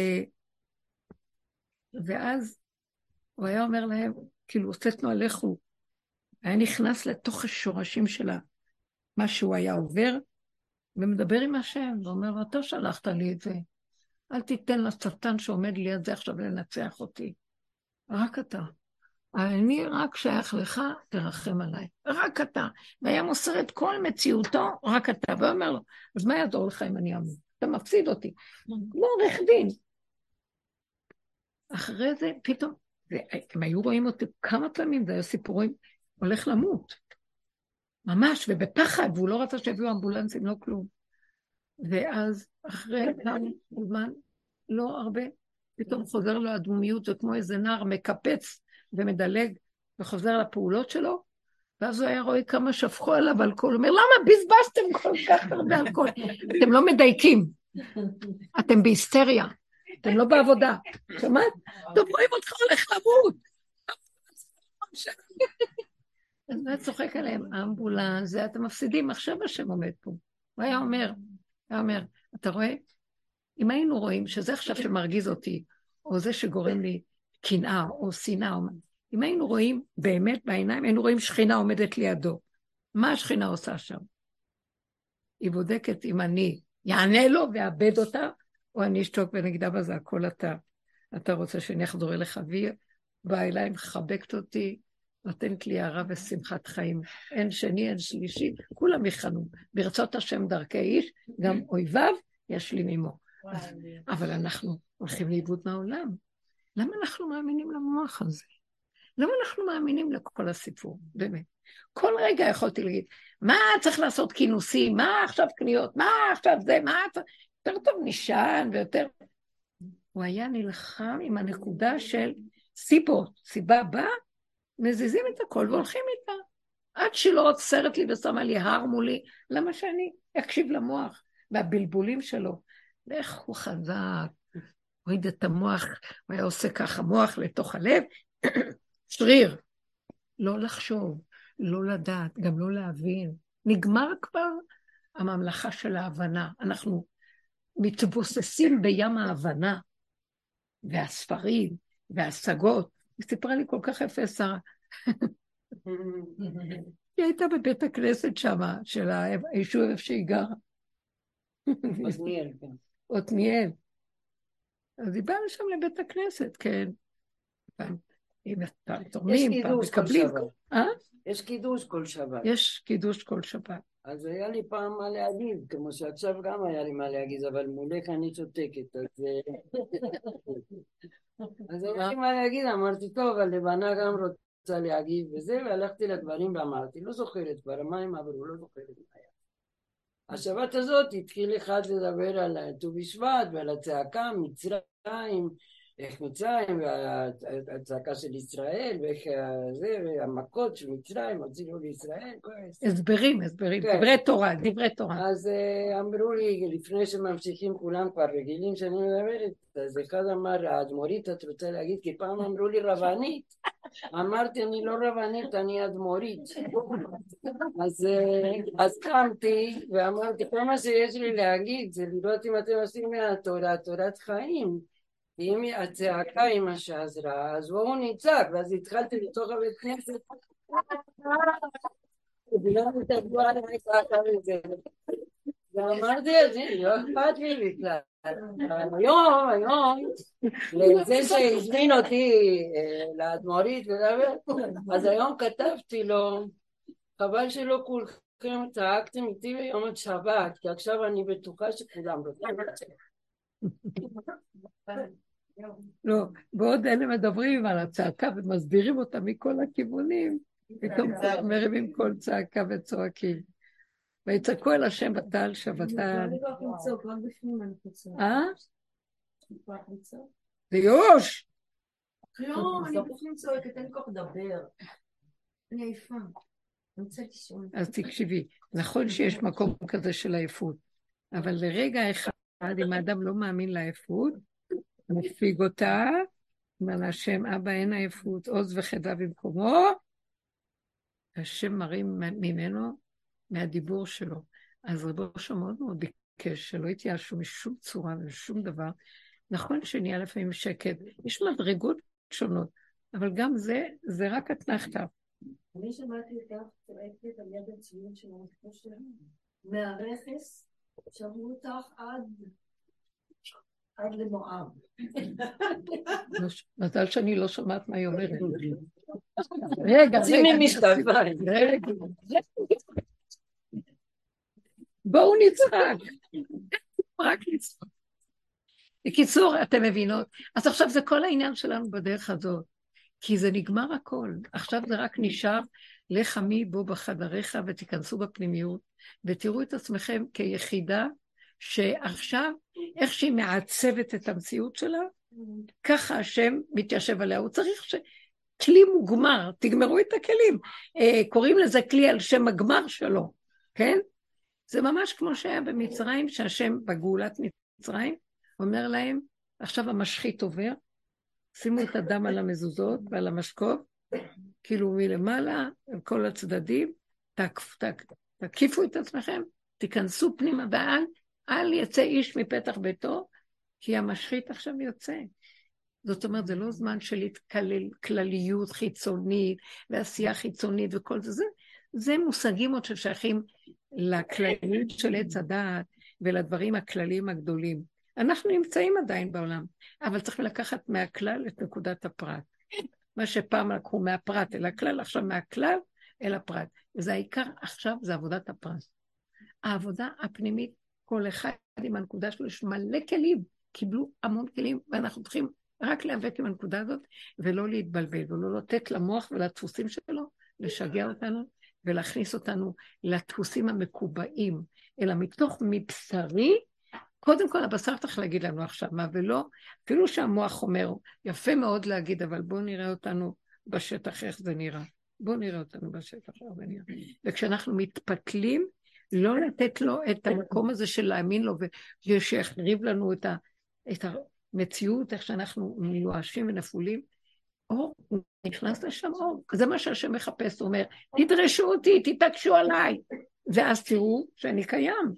ואז הוא היה אומר להם, כאילו, עושה תנועה לכו. היה נכנס לתוך השורשים של מה שהוא היה עובר, ומדבר עם השם, ואומר אתה שלחת לי את זה. אל תיתן לשטן שעומד ליד זה עכשיו לנצח אותי. רק אתה. אני רק שייך לך, תרחם עליי. רק אתה. והיה מוסר את כל מציאותו, רק אתה. ואומר לו, אז מה יעזור לך אם אני אמור? אתה מפסיד אותי. כמו עורך דין. אחרי זה, פתאום, הם היו רואים אותי כמה פעמים, זה היה סיפורים, הולך למות. ממש, ובפחד, והוא לא רצה שיביאו אמבולנסים, לא כלום. ואז, אחרי כמה זמן, לא הרבה, פתאום חוזר לו הדמומיות, זה כמו איזה נער מקפץ ומדלג וחוזר לפעולות שלו, ואז הוא היה רואה כמה שפכו עליו אלכוהול, הוא אומר, למה בזבזתם כל כך הרבה אלכוהול? אתם לא מדייקים, אתם בהיסטריה, אתם לא בעבודה. שמעת? אתם רואים אותך הולך למות. אז הוא צוחק עליהם, אמבולנס, זה אתם מפסידים, עכשיו השם עומד פה. הוא היה אומר, היה אומר, אתה רואה? אם היינו רואים שזה עכשיו שמרגיז אותי, או זה שגורם לי קנאה או שנאה, אם היינו רואים באמת בעיניים, היינו רואים שכינה עומדת לידו. מה השכינה עושה שם? היא בודקת אם אני יענה לו ואאבד אותה, או אני אשתוק ונגדה בזה הכל אתה. אתה רוצה שאני אחזור אליך, והיא באה אליי, מחבקת אותי, נותנת לי הערה ושמחת חיים. אין שני, אין שלישי, כולם יכנו. ברצות השם דרכי איש, גם אויביו ישלים עמו. אבל אנחנו הולכים לאיבוד מהעולם. למה אנחנו מאמינים למוח הזה? למה אנחנו מאמינים לכל הסיפור? באמת. כל רגע יכולתי להגיד, מה צריך לעשות כינוסים? מה עכשיו קניות? מה עכשיו זה? מה... יותר טוב נשען ויותר... הוא היה נלחם עם הנקודה של סיבות. סיבה באה, מזיזים את הכל והולכים איתה. עד שלא עוצרת לי ושמה לי הר מולי, למה שאני אקשיב למוח והבלבולים שלו? ואיך הוא חזק, הוריד את המוח, הוא היה עושה ככה, מוח לתוך הלב, שריר. לא לחשוב, לא לדעת, גם לא להבין. נגמר כבר הממלכה של ההבנה. אנחנו מתבוססים בים ההבנה, והספרים, וההשגות. היא סיפרה לי כל כך יפה, שרה. היא הייתה בבית הכנסת שם, של היישוב איפה שהיא גרה. עתניאל, כן. עתניאל. אז היא באה לשם לבית הכנסת, כן. אם פעם תורמים, פעם מקבלים. אה? יש קידוש כל שבת. יש קידוש כל שבת. אז היה לי פעם מה להגיד, כמו שעכשיו גם היה לי מה להגיד, אבל מולך אני שותקת, אז... אז היה לי מה להגיד, אמרתי, טוב, הלבנה גם רוצה להגיב וזה, והלכתי לדברים ואמרתי, לא זוכרת כבר, מה הם עברו, לא זוכרת מה. השבת הזאת התחיל אחד לדבר על ט"ו בשבט ועל הצעקה, מצרים, איך מצרים, והצעקה של ישראל, ואיך זה, והמכות של מצרים, הוציאו לישראל, הסברים, הסברים, כן. דברי תורה, דברי תורה. אז אה, אמרו לי, לפני שממשיכים כולם כבר רגילים שאני מדברת, אז אחד אמר, האדמו"רית, את רוצה להגיד? כי פעם אמרו לי רבנית. אמרתי, אני לא רבנית, אני אדמו"רית. אז, אה, אז קמתי ואמרתי, כל מה שיש לי להגיד זה לראות אם אתם עושים מהתורה תורת חיים. אם הצעקה היא מה שעזרה, אז בואו נצעק, ואז התחלתי לתוך הבית כנסת. ואמרתי, אז לא אכפת לי בכלל. היום, היום, לזה שהזמין אותי אה, לאדמו"רית ולדבר, אז היום כתבתי לו, חבל שלא כולכם צעקתם איתי ביום השבת, כי עכשיו אני בטוחה שכולם רוצים. לא, בעוד אלה מדברים על הצעקה ומסבירים אותה מכל הכיוונים, פתאום מרימים קול צעקה וצועקים. ויצעקו אל השם בטל שבתן. אה? זה יוש! לא, אני בפנים צועקת, אין כוח לדבר. אני עייפה. אז תקשיבי, נכון שיש מקום כזה של עייפות, אבל לרגע אחד, אם האדם לא מאמין לעייפות, מפיג אותה, אומר להשם, אבא אין עייפות, עוז וחדה במקומו, השם מרים ממנו מהדיבור שלו. אז רבו אושר מאוד מאוד ביקש שלא יתייאשו משום צורה ומשום דבר. נכון שנהיה לפעמים שקט, יש מדרגות שונות, אבל גם זה, זה רק אתנחתא. אני שמעתי אותך, צועקת על יד הציון של המחקר שלנו. מהרכס, שמעו אותך עד עד למואב. מזל שאני לא שומעת מה היא אומרת. רגע, רגע. בואו נצחק. רק נצחק. בקיצור, אתם מבינות? אז עכשיו זה כל העניין שלנו בדרך הזאת. כי זה נגמר הכל. עכשיו זה רק נשאר, לך עמי בו בחדריך ותיכנסו בפנימיות, ותראו את עצמכם כיחידה שעכשיו, איך שהיא מעצבת את המציאות שלה, ככה השם מתיישב עליה. הוא צריך ש... כלי מוגמר, תגמרו את הכלים. אה, קוראים לזה כלי על שם הגמר שלו, כן? זה ממש כמו שהיה במצרים, שהשם בגאולת מצרים אומר להם, עכשיו המשחית עובר, שימו את הדם על המזוזות ועל המשקוף, כאילו מלמעלה, על כל הצדדים, תקיפו תק, תק, את עצמכם, תיכנסו פנימה ואל אל יצא איש מפתח ביתו, כי המשחית עכשיו יוצא. זאת אומרת, זה לא זמן של כלליות חיצונית ועשייה חיצונית וכל זה. זה, זה מושגים עוד ששייכים לכלליות של עץ הדעת ולדברים הכלליים הגדולים. אנחנו נמצאים עדיין בעולם, אבל צריך לקחת מהכלל את נקודת הפרט. מה שפעם לקחו מהפרט אל הכלל, עכשיו מהכלל אל הפרט. וזה העיקר עכשיו, זה עבודת הפרט. העבודה הפנימית, כל אחד עם הנקודה שלו, יש מלא כלים, קיבלו המון כלים, ואנחנו צריכים רק להיאבק עם הנקודה הזאת, ולא להתבלבל, ולא לתת למוח ולדפוסים שלו לשגע אותנו, ולהכניס אותנו לדפוסים המקובעים, אלא מתוך מבשרי, קודם כל הבשר צריך להגיד לנו עכשיו מה, ולא, אפילו שהמוח אומר, יפה מאוד להגיד, אבל בואו נראה אותנו בשטח, איך זה נראה. בואו נראה אותנו בשטח, איך זה נראה. וכשאנחנו מתפתלים, לא לתת לו את המקום הזה של להאמין לו, ושיחריב לנו את, המציאות, איך שאנחנו מיואשים ונפולים. אור, הוא נכנס לשם אור. זה מה שהשם מחפש, הוא אומר, תדרשו אותי, תתעקשו עליי. ואז תראו שאני קיים.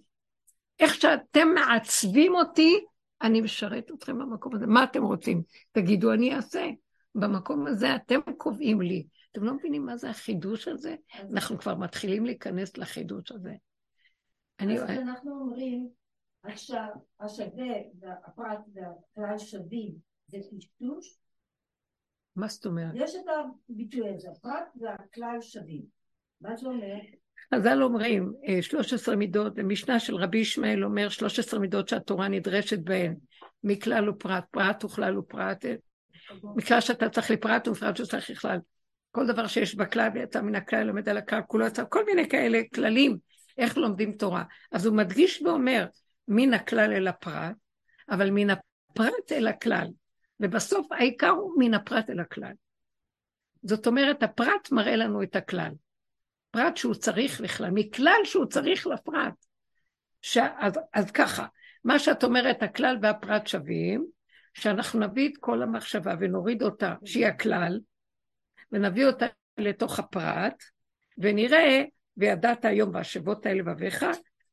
איך שאתם מעצבים אותי, אני משרת אתכם במקום הזה. מה אתם רוצים? תגידו, אני אעשה. במקום הזה אתם קובעים לי. אתם לא מבינים מה זה החידוש הזה? אנחנו כבר מתחילים להיכנס לחידוש הזה. אני... אז אנחנו אומרים, השווה והפרט והכלל שווים, זה טשטוש? מה זאת אומרת? יש את הביטוי הזה, הפרט והכלל שווים. מה זה אומר? חז"ל אומרים, 13 אה, מידות, המשנה של רבי ישמעאל אומר 13 מידות שהתורה נדרשת בהן, מכלל ופרט, פרט וכלל ופרט, מכלל שאתה צריך לפרט ופרט שאתה צריך לכלל. כל דבר שיש בכלל ויצא מן הכלל, לומד על הכלל, כולו יצא, כל מיני כאלה כללים, איך לומדים תורה. אז הוא מדגיש ואומר, מן הכלל אל הפרט, אבל מן הפרט אל הכלל. ובסוף העיקר הוא מן הפרט אל הכלל. זאת אומרת, הפרט מראה לנו את הכלל. פרט שהוא צריך לכלל, מכלל שהוא צריך לפרט. ש... אז, אז ככה, מה שאת אומרת, הכלל והפרט שווים, שאנחנו נביא את כל המחשבה ונוריד אותה, שהיא הכלל, ונביא אותה לתוך הפרט, ונראה, וידעת היום בהשבות האלה לבביך,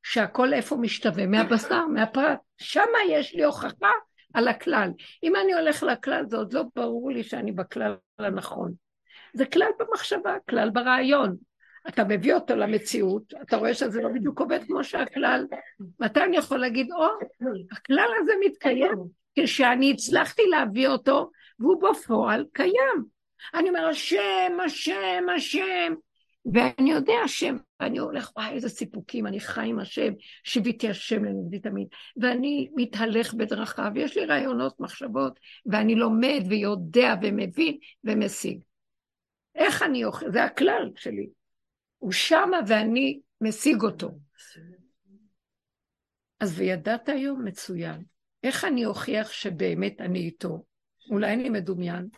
שהכל איפה משתווה? מהבשר, מהפרט. שמה יש לי הוכחה על הכלל. אם אני הולך לכלל, זה עוד לא ברור לי שאני בכלל הנכון. זה כלל במחשבה, כלל ברעיון. אתה מביא אותו למציאות, אתה רואה שזה לא בדיוק עובד כמו שהכלל. מתי אני יכול להגיד, או, הכלל הזה מתקיים, כשאני הצלחתי להביא אותו, והוא בפועל קיים. אני אומר, השם, השם, השם. ואני יודע השם, ואני הולך, וואי, איזה סיפוקים, אני חי עם השם, שיוויתי השם לנגדי תמיד. ואני מתהלך בדרכיו, יש לי רעיונות, מחשבות, ואני לומד ויודע ומבין ומשיג. איך אני אוכל? זה הכלל שלי. הוא שמה ואני משיג אותו. אז וידעת היום מצוין. איך אני אוכיח שבאמת אני איתו? אולי אני מדומיין.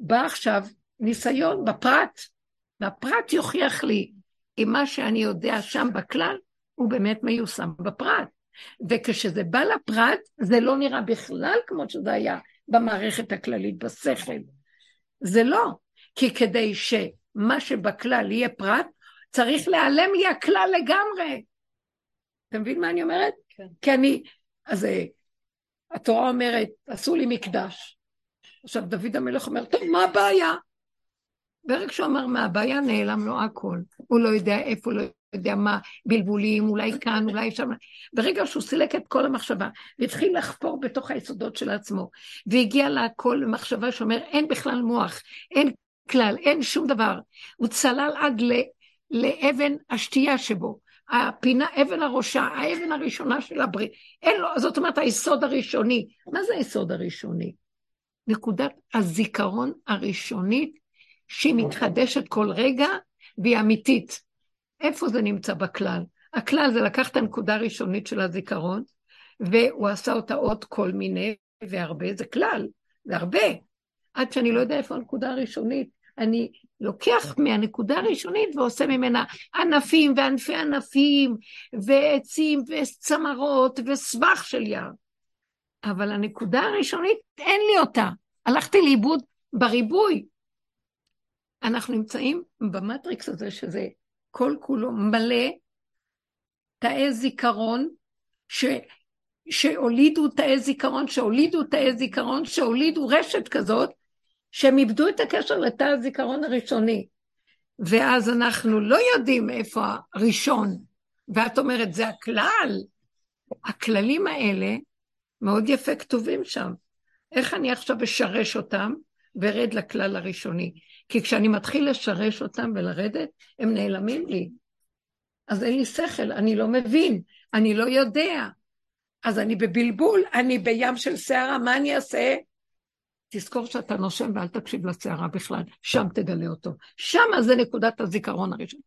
בא עכשיו ניסיון בפרט, והפרט יוכיח לי אם מה שאני יודע שם בכלל, הוא באמת מיושם בפרט. וכשזה בא לפרט, זה לא נראה בכלל כמו שזה היה במערכת הכללית, בשכל. זה לא. כי כדי שמה שבכלל יהיה פרט, צריך להיעלם לי הכלל לגמרי. אתה מבין מה אני אומרת? כן. כי אני, אז אה, התורה אומרת, עשו לי מקדש. עכשיו דוד המלך אומר, טוב, מה הבעיה? ברגע שהוא אמר מה הבעיה, נעלם לו הכל. הוא לא יודע איפה, לא יודע מה, בלבולים, אולי כאן, אולי שם. ברגע שהוא סילק את כל המחשבה, והתחיל לחפור בתוך היסודות של עצמו, והגיע להכל במחשבה שאומר, אין בכלל מוח, אין כלל, אין שום דבר. הוא צלל עד ל, לאבן השתייה שבו. הפינה, אבן הראשה, האבן הראשונה של הברית. אין לו, זאת אומרת, היסוד הראשוני. מה זה היסוד הראשוני? נקודת הזיכרון הראשונית שהיא מתחדשת כל רגע והיא אמיתית. איפה זה נמצא בכלל? הכלל זה לקח את הנקודה הראשונית של הזיכרון, והוא עשה אותה עוד כל מיני, והרבה, זה כלל, זה הרבה. עד שאני לא יודע איפה הנקודה הראשונית. אני לוקח מהנקודה הראשונית ועושה ממנה ענפים וענפי ענפים, ועצים וצמרות וסבך של יער. אבל הנקודה הראשונית, אין לי אותה. הלכתי לאיבוד בריבוי. אנחנו נמצאים במטריקס הזה, שזה כל כולו מלא תאי זיכרון, ש, שהולידו תאי זיכרון, שהולידו תאי זיכרון, שהולידו רשת כזאת, שהם איבדו את הקשר לתא הזיכרון הראשוני. ואז אנחנו לא יודעים איפה הראשון. ואת אומרת, זה הכלל. הכללים האלה מאוד יפה כתובים שם. איך אני עכשיו אשרש אותם וארד לכלל הראשוני? כי כשאני מתחיל לשרש אותם ולרדת, הם נעלמים לי. אז אין לי שכל, אני לא מבין, אני לא יודע. אז אני בבלבול, אני בים של סערה, מה אני אעשה? תזכור שאתה נושם ואל תקשיב לסערה בכלל, שם תגלה אותו. שם זה נקודת הזיכרון הראשון.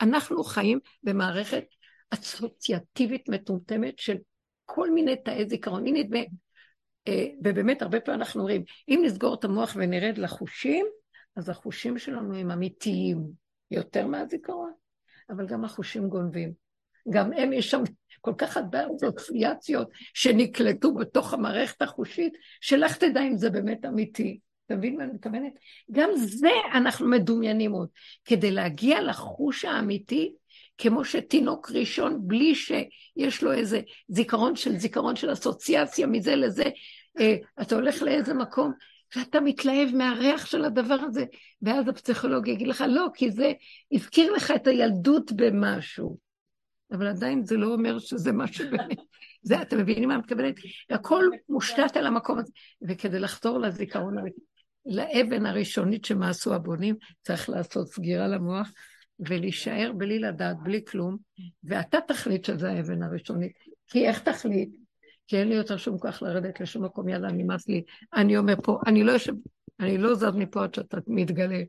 אנחנו חיים במערכת אסוציאטיבית מטומטמת של כל מיני תאי זיכרון. הנה, אה, ובאמת הרבה פעמים אנחנו אומרים, אם נסגור את המוח ונרד לחושים, אז החושים שלנו הם אמיתיים יותר מהזיכרון, אבל גם החושים גונבים. גם הם, יש שם כל כך הרבה אסוציאציות שנקלטו בתוך המערכת החושית, שלך תדע אם זה באמת אמיתי. אתה מבין מה אני מתכוונת? גם זה אנחנו מדומיינים עוד. כדי להגיע לחוש האמיתי, כמו שתינוק ראשון, בלי שיש לו איזה זיכרון של זיכרון של אסוציאציה מזה לזה, אה, אתה הולך לאיזה מקום, ואתה מתלהב מהריח של הדבר הזה, ואז הפסיכולוג יגיד לך, לא, כי זה הזכיר לך את הילדות במשהו. אבל עדיין זה לא אומר שזה משהו באמת. זה, אתם מבינים מה מתכוונת? הכל מושתת על המקום הזה. וכדי לחזור לזיכרון, לאבן הראשונית שמעשו הבונים, צריך לעשות סגירה למוח ולהישאר בלי לדעת, בלי כלום, ואתה תחליט שזה האבן הראשונית. כי איך תחליט? כי אין לי יותר שום כוח לרדת לשום מקום, יאללה, נמאס לי. אני אומר פה, אני לא יושב, אני לא זז מפה עד שאתה מתגלה.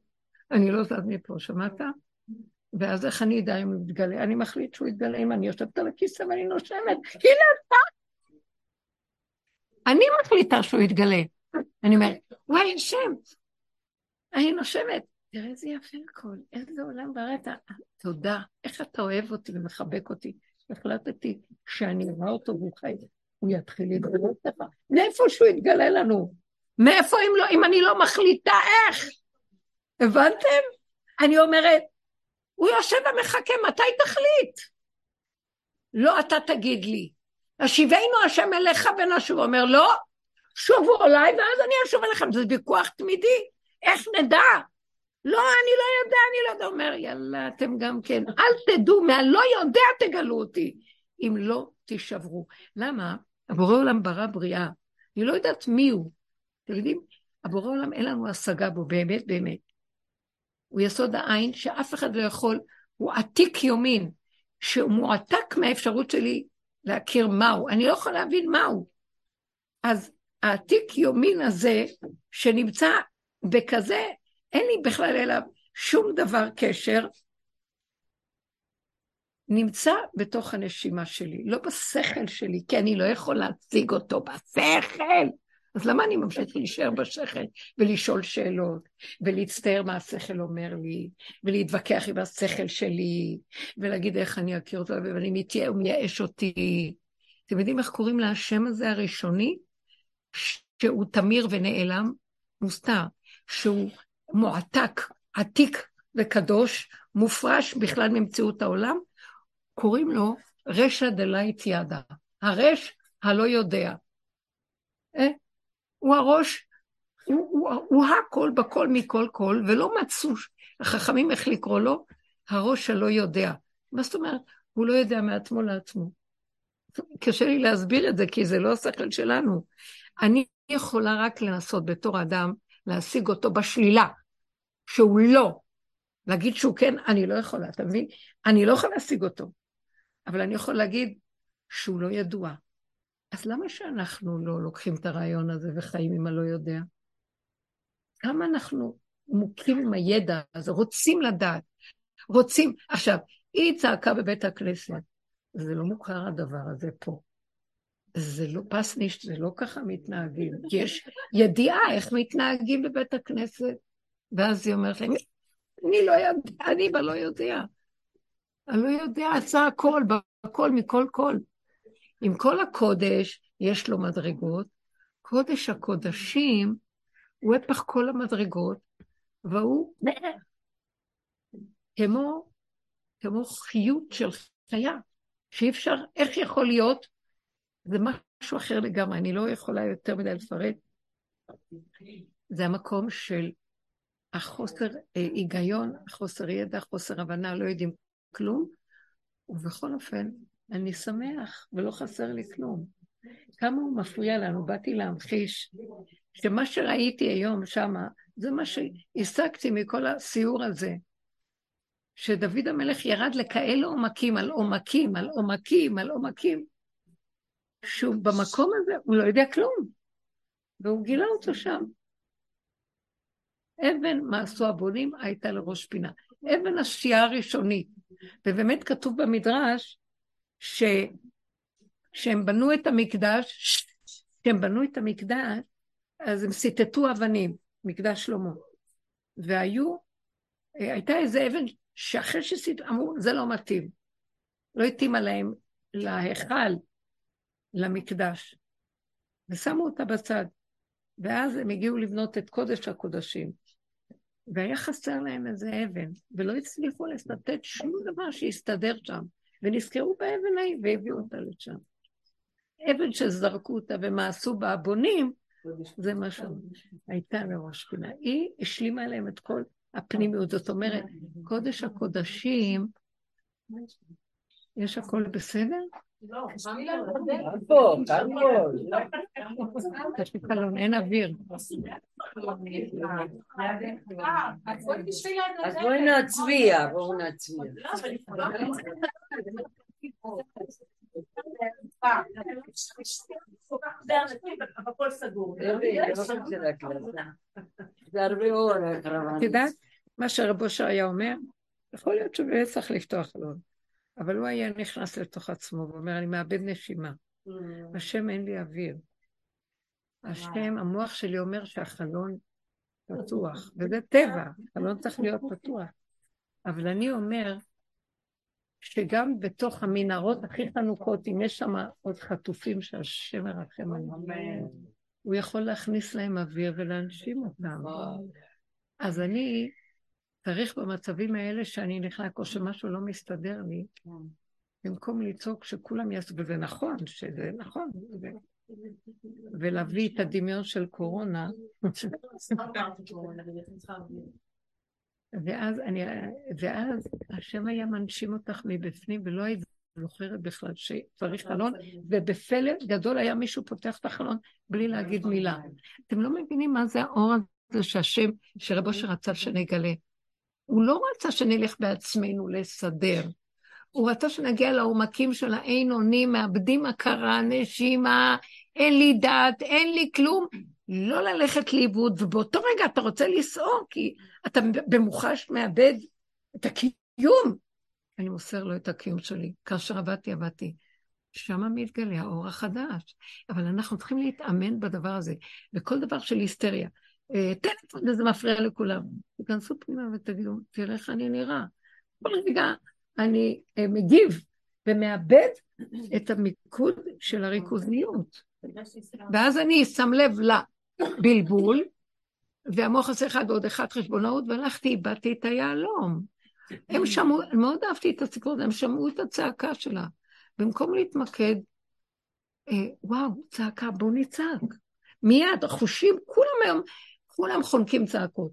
אני לא זז מפה, שמעת? ואז איך אני אדע אם הוא יתגלה? אני מחליט שהוא יתגלה אם אני יושבת על הכיסא ואני נושמת. הנה אתה! אני מחליטה שהוא יתגלה. אני אומרת, וואי, השם, אני נושמת. תראה איזה יפה הכל, איזה עולם בראת. תודה, איך אתה אוהב אותי ומחבק אותי. החלטתי שאני אראה אותו והוא חי, הוא יתחיל להתגלות לך. מאיפה שהוא יתגלה לנו? מאיפה אם, לא, אם אני לא מחליטה איך? הבנתם? אני אומרת, הוא יושב ומחכה, מתי תחליט? לא אתה תגיד לי. השיבנו השם אליך ונשוב. אומר, לא, שובו אליי ואז אני אשוב אליכם. זה ויכוח תמידי, איך נדע? לא, אני לא יודע, אני לא יודע. אומר, יאללה, אתם גם כן, אל תדעו, מהלא יודע תגלו אותי. אם לא, תישברו. למה? הבורא עולם ברא בריאה. אני לא יודעת מי הוא. אתם יודעים, הבורא עולם אין לנו השגה בו, באמת באמת. הוא יסוד העין שאף אחד לא יכול, הוא עתיק יומין, שהוא מועתק מהאפשרות שלי להכיר מהו. אני לא יכולה להבין מהו. אז העתיק יומין הזה, שנמצא בכזה, אין לי בכלל אליו שום דבר קשר, נמצא בתוך הנשימה שלי, לא בשכל שלי, כי אני לא יכול להציג אותו בשכל. אז למה אני ממשיך להישאר בשכל ולשאול שאלות, ולהצטער מה השכל אומר לי, ולהתווכח עם השכל שלי, ולהגיד איך אני אכיר אותו, ואני מתייע, הוא מייאש אותי. אתם יודעים איך קוראים להשם הזה הראשוני? שהוא תמיר ונעלם, מוסתר, שהוא מועתק, עתיק וקדוש, מופרש בכלל ממציאות העולם, קוראים לו רשע ידה, הרש הלא יודע. אה? הוא הראש, הוא, הוא, הוא הכל בכל מכל כל, ולא מצאו, החכמים איך לקרוא לו, הראש הלא יודע. מה זאת אומרת? הוא לא יודע מעצמו לעצמו. קשה לי להסביר את זה, כי זה לא השכל שלנו. אני יכולה רק לנסות בתור אדם להשיג אותו בשלילה, שהוא לא. להגיד שהוא כן, אני לא יכולה, אתה מבין? אני לא יכולה להשיג אותו. אבל אני יכול להגיד שהוא לא ידוע. אז למה שאנחנו לא לוקחים את הרעיון הזה וחיים עם הלא יודע? כמה אנחנו מוכים עם הידע הזה, רוצים לדעת, רוצים... עכשיו, היא צעקה בבית הכנסת, זה לא מוכר הדבר הזה פה. זה לא פסניש, זה לא ככה מתנהגים. כי יש ידיעה איך מתנהגים בבית הכנסת. ואז היא אומרת להם, אני לא יודע, אני בלא יודע. אני לא יודע, עשה הכל, בכל, מכל כל. עם כל הקודש, יש לו מדרגות. קודש הקודשים הוא הפך כל המדרגות, והוא כמו, כמו חיות של חיה, שאי אפשר, איך יכול להיות? זה משהו אחר לגמרי, אני לא יכולה יותר מדי לפרט. זה המקום של החוסר אה, היגיון, חוסר ידע, חוסר הבנה, לא יודעים כלום, ובכל אופן, אני שמח ולא חסר לי כלום. כמה הוא מפריע לנו. באתי להמחיש שמה שראיתי היום שמה, זה מה שהשגתי מכל הסיור הזה. שדוד המלך ירד לכאלה עומקים על עומקים, על עומקים, על עומקים, שהוא במקום הזה, הוא לא יודע כלום. והוא גילה אותו שם. אבן מה עשו הבונים הייתה לראש פינה. אבן השתייה הראשונית. ובאמת כתוב במדרש ש... שהם בנו את המקדש, כשהם בנו את המקדש, אז הם סיטטו אבנים, מקדש שלמה. והיו, אה, הייתה איזה אבן שאחרי שסיטטו, אמרו, זה לא מתאים. לא התאימה להם להיכל, למקדש. ושמו אותה בצד. ואז הם הגיעו לבנות את קודש הקודשים. והיה חסר להם איזה אבן, ולא הצליחו לסטט שום דבר שיסתדר שם. ונזכרו באבן ההיא והביאו אותה לשם. אבן שזרקו אותה ומעשו בה הבונים, זה מה שהייתה לראש פינה. היא השלימה להם את כל הפנימיות. זאת אומרת, קודש הקודשים, יש הכל בסדר? יש לי קלון, אין אוויר. אז בואי נצביע, בואו נצביע. זה הרבה אור, את יודעת מה שרבו אושר היה אומר? יכול להיות שבאמת צריך לפתוח חלון. אבל הוא היה נכנס לתוך עצמו ואומר, אני מאבד נשימה. השם אין לי אוויר. השם, המוח שלי אומר שהחלון פתוח, וזה טבע, החלון צריך להיות פתוח. אבל אני אומר שגם בתוך המנהרות הכי חנוכות, אם יש שם עוד חטופים שהשם מרחם עליהם, הוא יכול להכניס להם אוויר ולהנשים אותם. אז אני צריך במצבים האלה שאני נכנס, או שמשהו לא מסתדר לי, במקום לצעוק שכולם יעשו, וזה נכון, שזה נכון, ולהביא את הדמיון של קורונה. ואז, אני, ואז השם היה מנשים אותך מבפנים, ולא היית זוכרת בכלל שצריך חלון, ובפלא גדול היה מישהו פותח את החלון בלי להגיד מילה. אתם לא מבינים מה זה האור הזה שהשם, שרב אושר רצה שנגלה. הוא לא רצה שנלך בעצמנו לסדר. הוא רצה שנגיע לעומקים של האין אונים, מאבדים הכרה, נשימה, אין לי דעת, אין לי כלום. לא ללכת לאיבוד, ובאותו רגע אתה רוצה לסעור, כי אתה במוחש מאבד את הקיום. אני מוסר לו את הקיום שלי. כאשר עבדתי, עבדתי. שם מתגלה האור החדש. אבל אנחנו צריכים להתאמן בדבר הזה, בכל דבר של היסטריה. טלפון וזה מפריע לכולם. תיכנסו פנימה ותגידו, תראה איך אני נראה. כל רגע אני אה, מגיב ומאבד את המיקוד של הריכוזיות. ואז אני שם לב לבלבול, והמוח עושה אחד ועוד אחד חשבונאות, והלכתי, איבדתי את היהלום. הם שמעו, מאוד אהבתי את הסיפור הזה, הם שמעו את הצעקה שלה. במקום להתמקד, אה, וואו, צעקה, בואו נצעק. מיד, החושים, כולם היום כולם חונקים צעקות.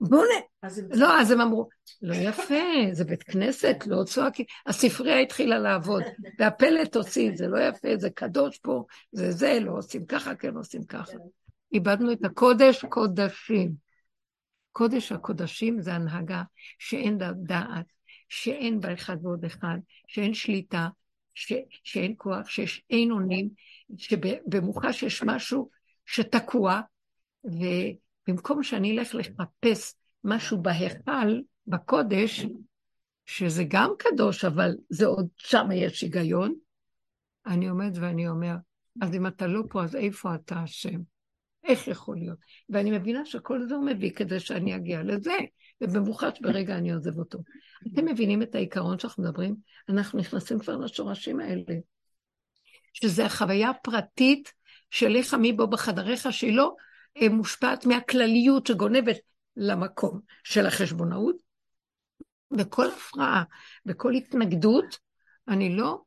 בואו נ... לא, אז הם אמרו, לא יפה, זה בית כנסת, לא צועקים. הספרייה התחילה לעבוד, והפלט הוציא זה, לא יפה, זה קדוש פה, זה זה, לא עושים ככה, כן עושים ככה. איבדנו את הקודש קודשים. קודש הקודשים זה הנהגה שאין לה דעת, שאין בה אחד ועוד אחד, שאין שליטה, ש, שאין כוח, שיש אין אונים, שבמוחש יש משהו שתקוע, ובמקום שאני אלך לחפש משהו בהיכל, בקודש, שזה גם קדוש, אבל זה עוד, שם יש היגיון, אני עומד ואני אומר, אז אם אתה לא פה, אז איפה אתה השם? איך יכול להיות? ואני מבינה שכל זה הוא מביא כדי שאני אגיע לזה, ובמוחש ברגע אני עוזב אותו. אתם מבינים את העיקרון שאנחנו מדברים? אנחנו נכנסים כבר לשורשים האלה. שזה החוויה הפרטית של איך עמי בו בחדריך, שהיא לא מושפעת מהכלליות שגונבת למקום של החשבונאות. וכל הפרעה וכל התנגדות, אני לא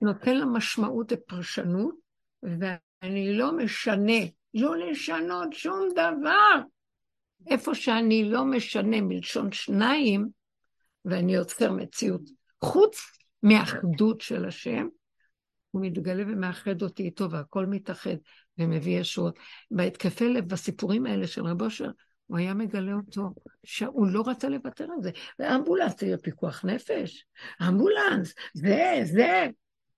נותן לה משמעות ופרשנות, ואני לא משנה, לא לשנות שום דבר. איפה שאני לא משנה מלשון שניים, ואני יוצר מציאות חוץ מהאחדות של השם, הוא מתגלה ומאחד אותי איתו, והכל מתאחד ומביא ישועות. בהתקפי לב, בסיפורים האלה של רב אושר, הוא היה מגלה אותו, שהוא לא רצה לוותר על זה. ואמבולנס זה פיקוח נפש, אמבולנס, זה, זה.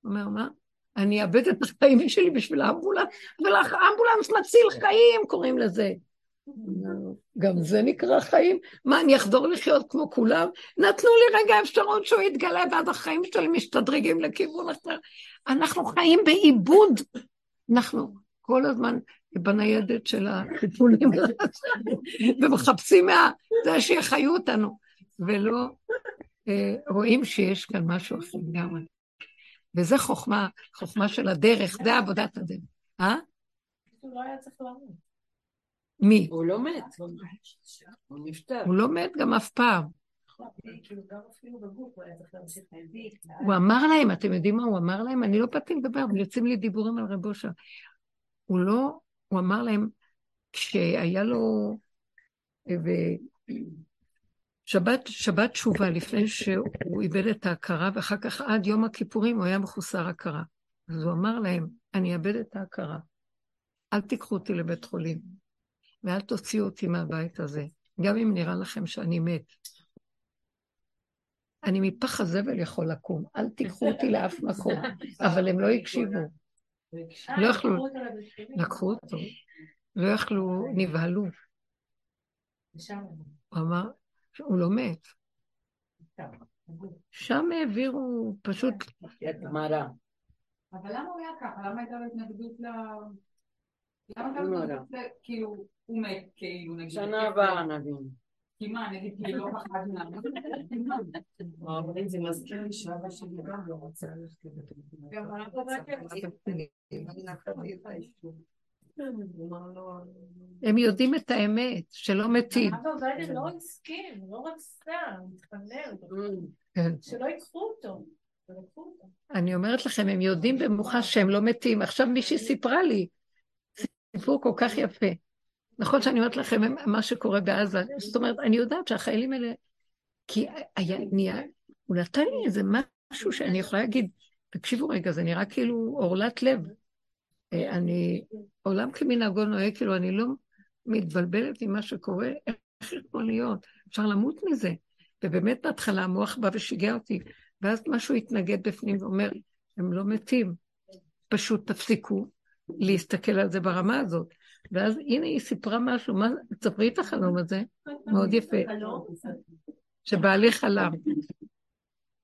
הוא אומר, מה? אני אאבד את החיים שלי בשביל האמבולנס, אבל האמבולנס מציל חיים, קוראים לזה. גם זה נקרא חיים? מה, אני אחזור לחיות כמו כולם? נתנו לי רגע אפשרות שהוא יתגלה, ואז החיים שלי משתדרגים לכיוון אחר. אנחנו חיים בעיבוד. אנחנו כל הזמן בניידת של הטיפולים, ומחפשים מה... זה שיחיו אותנו, ולא אה, רואים שיש כאן משהו אחר לגמרי. וזה חוכמה, חוכמה של הדרך, זה עבודת הדרך. אה? הוא לא היה צריך לעמוד. מי? הוא לא מת, הוא נפטר. הוא לא מת גם אף פעם. הוא אמר להם, אתם יודעים מה הוא אמר להם? אני לא באתי לדבר, אבל יוצאים לי דיבורים על רב אושר. הוא לא, הוא אמר להם, כשהיה לו, שבת, שבת תשובה, לפני שהוא איבד את ההכרה, ואחר כך עד יום הכיפורים הוא היה מחוסר הכרה. אז הוא אמר להם, אני אאבד את ההכרה. אל תיקחו אותי לבית חולים. ואל תוציאו אותי מהבית הזה, גם אם נראה לכם שאני מת. אני מפח הזבל יכול לקום, אל תיקחו אותי לאף מקום, אבל הם לא הקשיבו. לא יכלו, לקחו אותו, לא יכלו, נבהלו. הוא אמר, הוא לא מת. שם העבירו פשוט... אבל למה הוא היה ככה? למה הייתה לו התנגדות ל... למה גם כאילו, הוא מת, כאילו, נגיד. שנה הבאה נבין. כי מה, נגיד, לא פחד מהרבנית, זה מזכיר לי שאבא שלי גם לא רוצה ללכת לבית הם יודעים את האמת, שלא מתים. הרב עובדיה לא הסכים, לא רצה, הוא התפלל. שלא ייקחו אותו. אני אומרת לכם, הם יודעים במוחש שהם לא מתים. עכשיו מישהי סיפרה לי, סיפור כל כך יפה. נכון שאני אומרת לכם מה שקורה בעזה, זאת אומרת, אני יודעת שהחיילים האלה, כי היה, נהיה, הוא נתן לי איזה משהו שאני יכולה להגיד, תקשיבו רגע, זה נראה כאילו עורלת לב. אה, אני, עולם כמנהגו נוהג, כאילו, אני לא מתבלבלת עם מה שקורה, איך יכול להיות? אפשר למות מזה. ובאמת בהתחלה המוח בא ושיגע אותי, ואז משהו התנגד בפנים ואומר, הם לא מתים, פשוט תפסיקו להסתכל על זה ברמה הזאת. ואז הנה היא סיפרה משהו, מה, תספרי את החלום הזה, מאוד יפה. שבעלי חלם.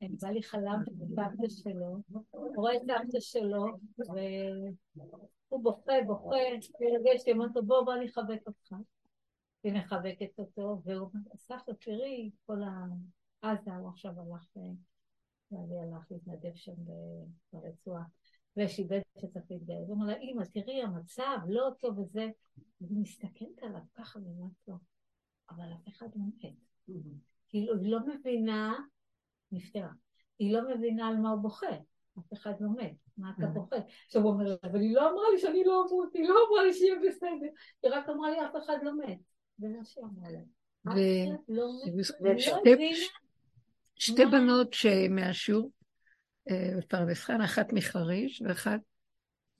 כן, בעלי חלם את סבתא שלו, רואה את סבתא שלו, והוא בוכה, בוכה, מרגש, היא אומרת לו, בוא, בוא אני אחבק אותך. היא מחבקת אותו, והוא אומר, סבתא, תראי, כל העזה, הוא עכשיו הלך, ואני הלך להתנדב שם ברצועה. ושיבד שצריך להתגייס. הוא אומר לה, אמא, תראי, המצב לא טוב וזה. והיא מסתכלת עליו ככה ואומרת לו, אבל אף אחד לא מת. כאילו, היא לא מבינה, נפטרה. היא לא מבינה על מה הוא בוכה. אף אחד לא מת. מה אתה בוכה? עכשיו הוא אומר לה, אבל היא לא אמרה לי שאני לא אמות, היא לא אמרה לי שיהיה בסדר. היא רק אמרה לי, אף אחד לא מת. זה מה שהיא אמרה לה. לא שתי בנות שמהשיעור בפרדס חנה, אחת מחריש ואחת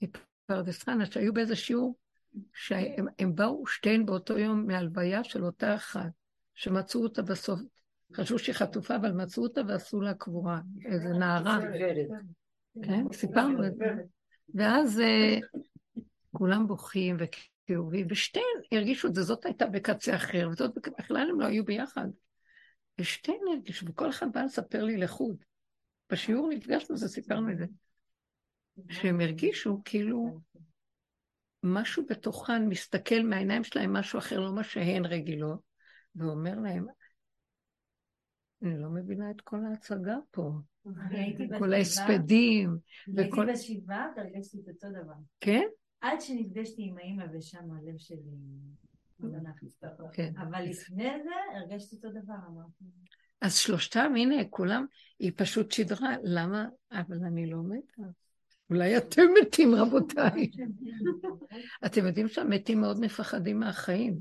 מפרדס חנה, שהיו באיזה שיעור, שהם באו שתיהן באותו יום מהלוויה של אותה אחת, שמצאו אותה בסוף. חשבו שהיא חטופה, אבל מצאו אותה ועשו לה קבורה, איזה נערה. כן, סיפרנו את זה. ואז אה, כולם בוכים וכאובים, ושתיהן הרגישו את זה, זאת הייתה בקצה אחר, וזאת בכלל הם לא היו ביחד. ושתיהן הרגישו, וכל אחד בא לספר לי לחוד. בשיעור נפגשנו, זה סיפרנו את זה. שהם הרגישו כאילו משהו בתוכן מסתכל מהעיניים שלהם משהו אחר, לא מה שהן רגילות, ואומר להם, אני לא מבינה את כל ההצגה פה. כל ההספדים. הייתי בשבעה והרגשתי את אותו דבר. כן? עד שנפגשתי עם האימא ושם הלב שלי... כן. אבל לפני זה הרגשתי אותו דבר, אמרתי. אז שלושתם, הנה, כולם, היא פשוט שידרה, למה? אבל אני לא מתה. אולי אתם מתים, רבותיי. אתם יודעים שהמתים מאוד מפחדים מהחיים,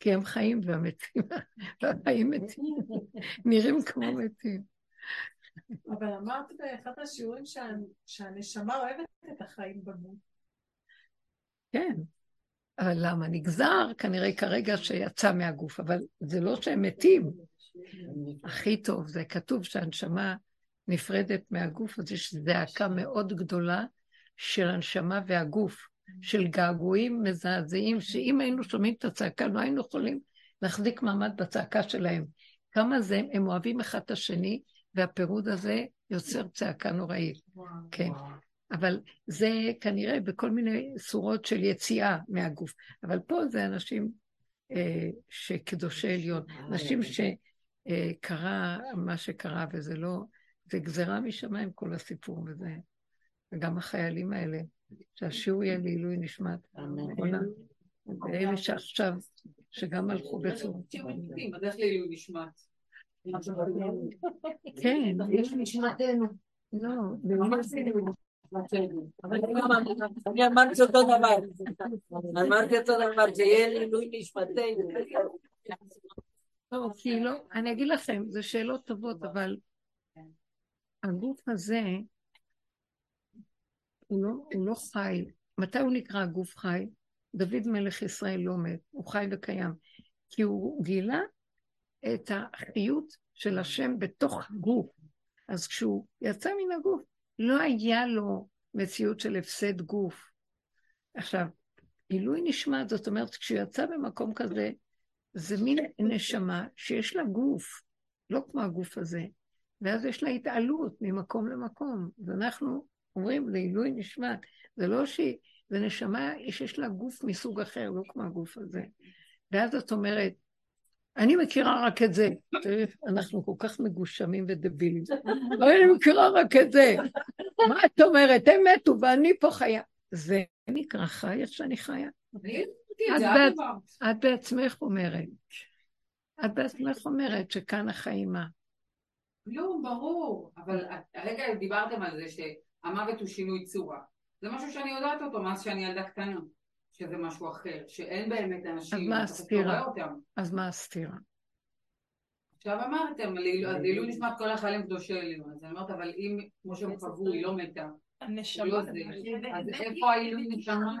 כי הם חיים והמתים, והחיים מתים, נראים כמו מתים. אבל אמרת באחד השיעורים שהנשמה אוהבת את החיים בגוף. כן, אבל למה? נגזר כנראה כרגע שיצא מהגוף, אבל זה לא שהם מתים. הכי טוב, זה כתוב שהנשמה נפרדת מהגוף, אז יש זעקה מאוד גדולה של הנשמה והגוף, של געגועים מזעזעים, שאם היינו שומעים את הצעקה, לא היינו יכולים להחזיק מעמד בצעקה שלהם. כמה זה, הם אוהבים אחד את השני, והפירוד הזה יוצר צעקה נוראית. כן. אבל זה כנראה בכל מיני צורות של יציאה מהגוף. אבל פה זה אנשים אה, שקדושי עליון, אנשים שקרה אה, מה שקרה, וזה לא, זה גזרה משמיים כל הסיפור, וזה, וגם החיילים האלה, שהשיעור יהיה לעילוי נשמת. אמן. ואלה שעכשיו, שגם הלכו בצורה. בדרך לעילוי נשמת. כן. יש נשמתנו. לא, אני אמרתי אותו דבר, אמרתי אותו דבר, שיהיה לעילוי נשמתנו. לא, כאילו, אני אגיד לכם, זה שאלות טובות, אבל הגוף הזה, הוא לא, הוא לא חי. מתי הוא נקרא גוף חי? דוד מלך ישראל לא מת, הוא חי וקיים. כי הוא גילה את החיות של השם בתוך גוף. אז כשהוא יצא מן הגוף, לא היה לו מציאות של הפסד גוף. עכשיו, עילוי נשמע, זאת אומרת, כשהוא יצא במקום כזה, זה מין נשמה שיש לה גוף, לא כמו הגוף הזה, ואז יש לה התעלות ממקום למקום. ואנחנו אומרים לעילוי נשמת, זה לא שהיא, זה נשמה שיש לה גוף מסוג אחר, לא כמו הגוף הזה. ואז את אומרת, אני מכירה רק את זה. אנחנו כל כך מגושמים ודבילים. אני מכירה רק את זה. מה את אומרת? הם מתו ואני פה חיה. זה נקרא חי איך שאני חיה. את בעצמך אומרת. את בעצמך אומרת שכאן החיים מה? לא, ברור. אבל הרגע דיברתם על זה שהמוות הוא שינוי צורה. זה משהו שאני יודעת אותו מאז שאני ילדה קטנה. שזה משהו אחר, שאין באמת אנשים, אז מה הסתירה? אז מה הסתירה? עכשיו אמרתם, אז לעילוי נשמת כל החיילים קדושי עליון, אז אני אומרת, אבל אם, כמו שהם קבעו, היא לא מתה, הנשמה, לא זה, אז איפה העילוי נשמה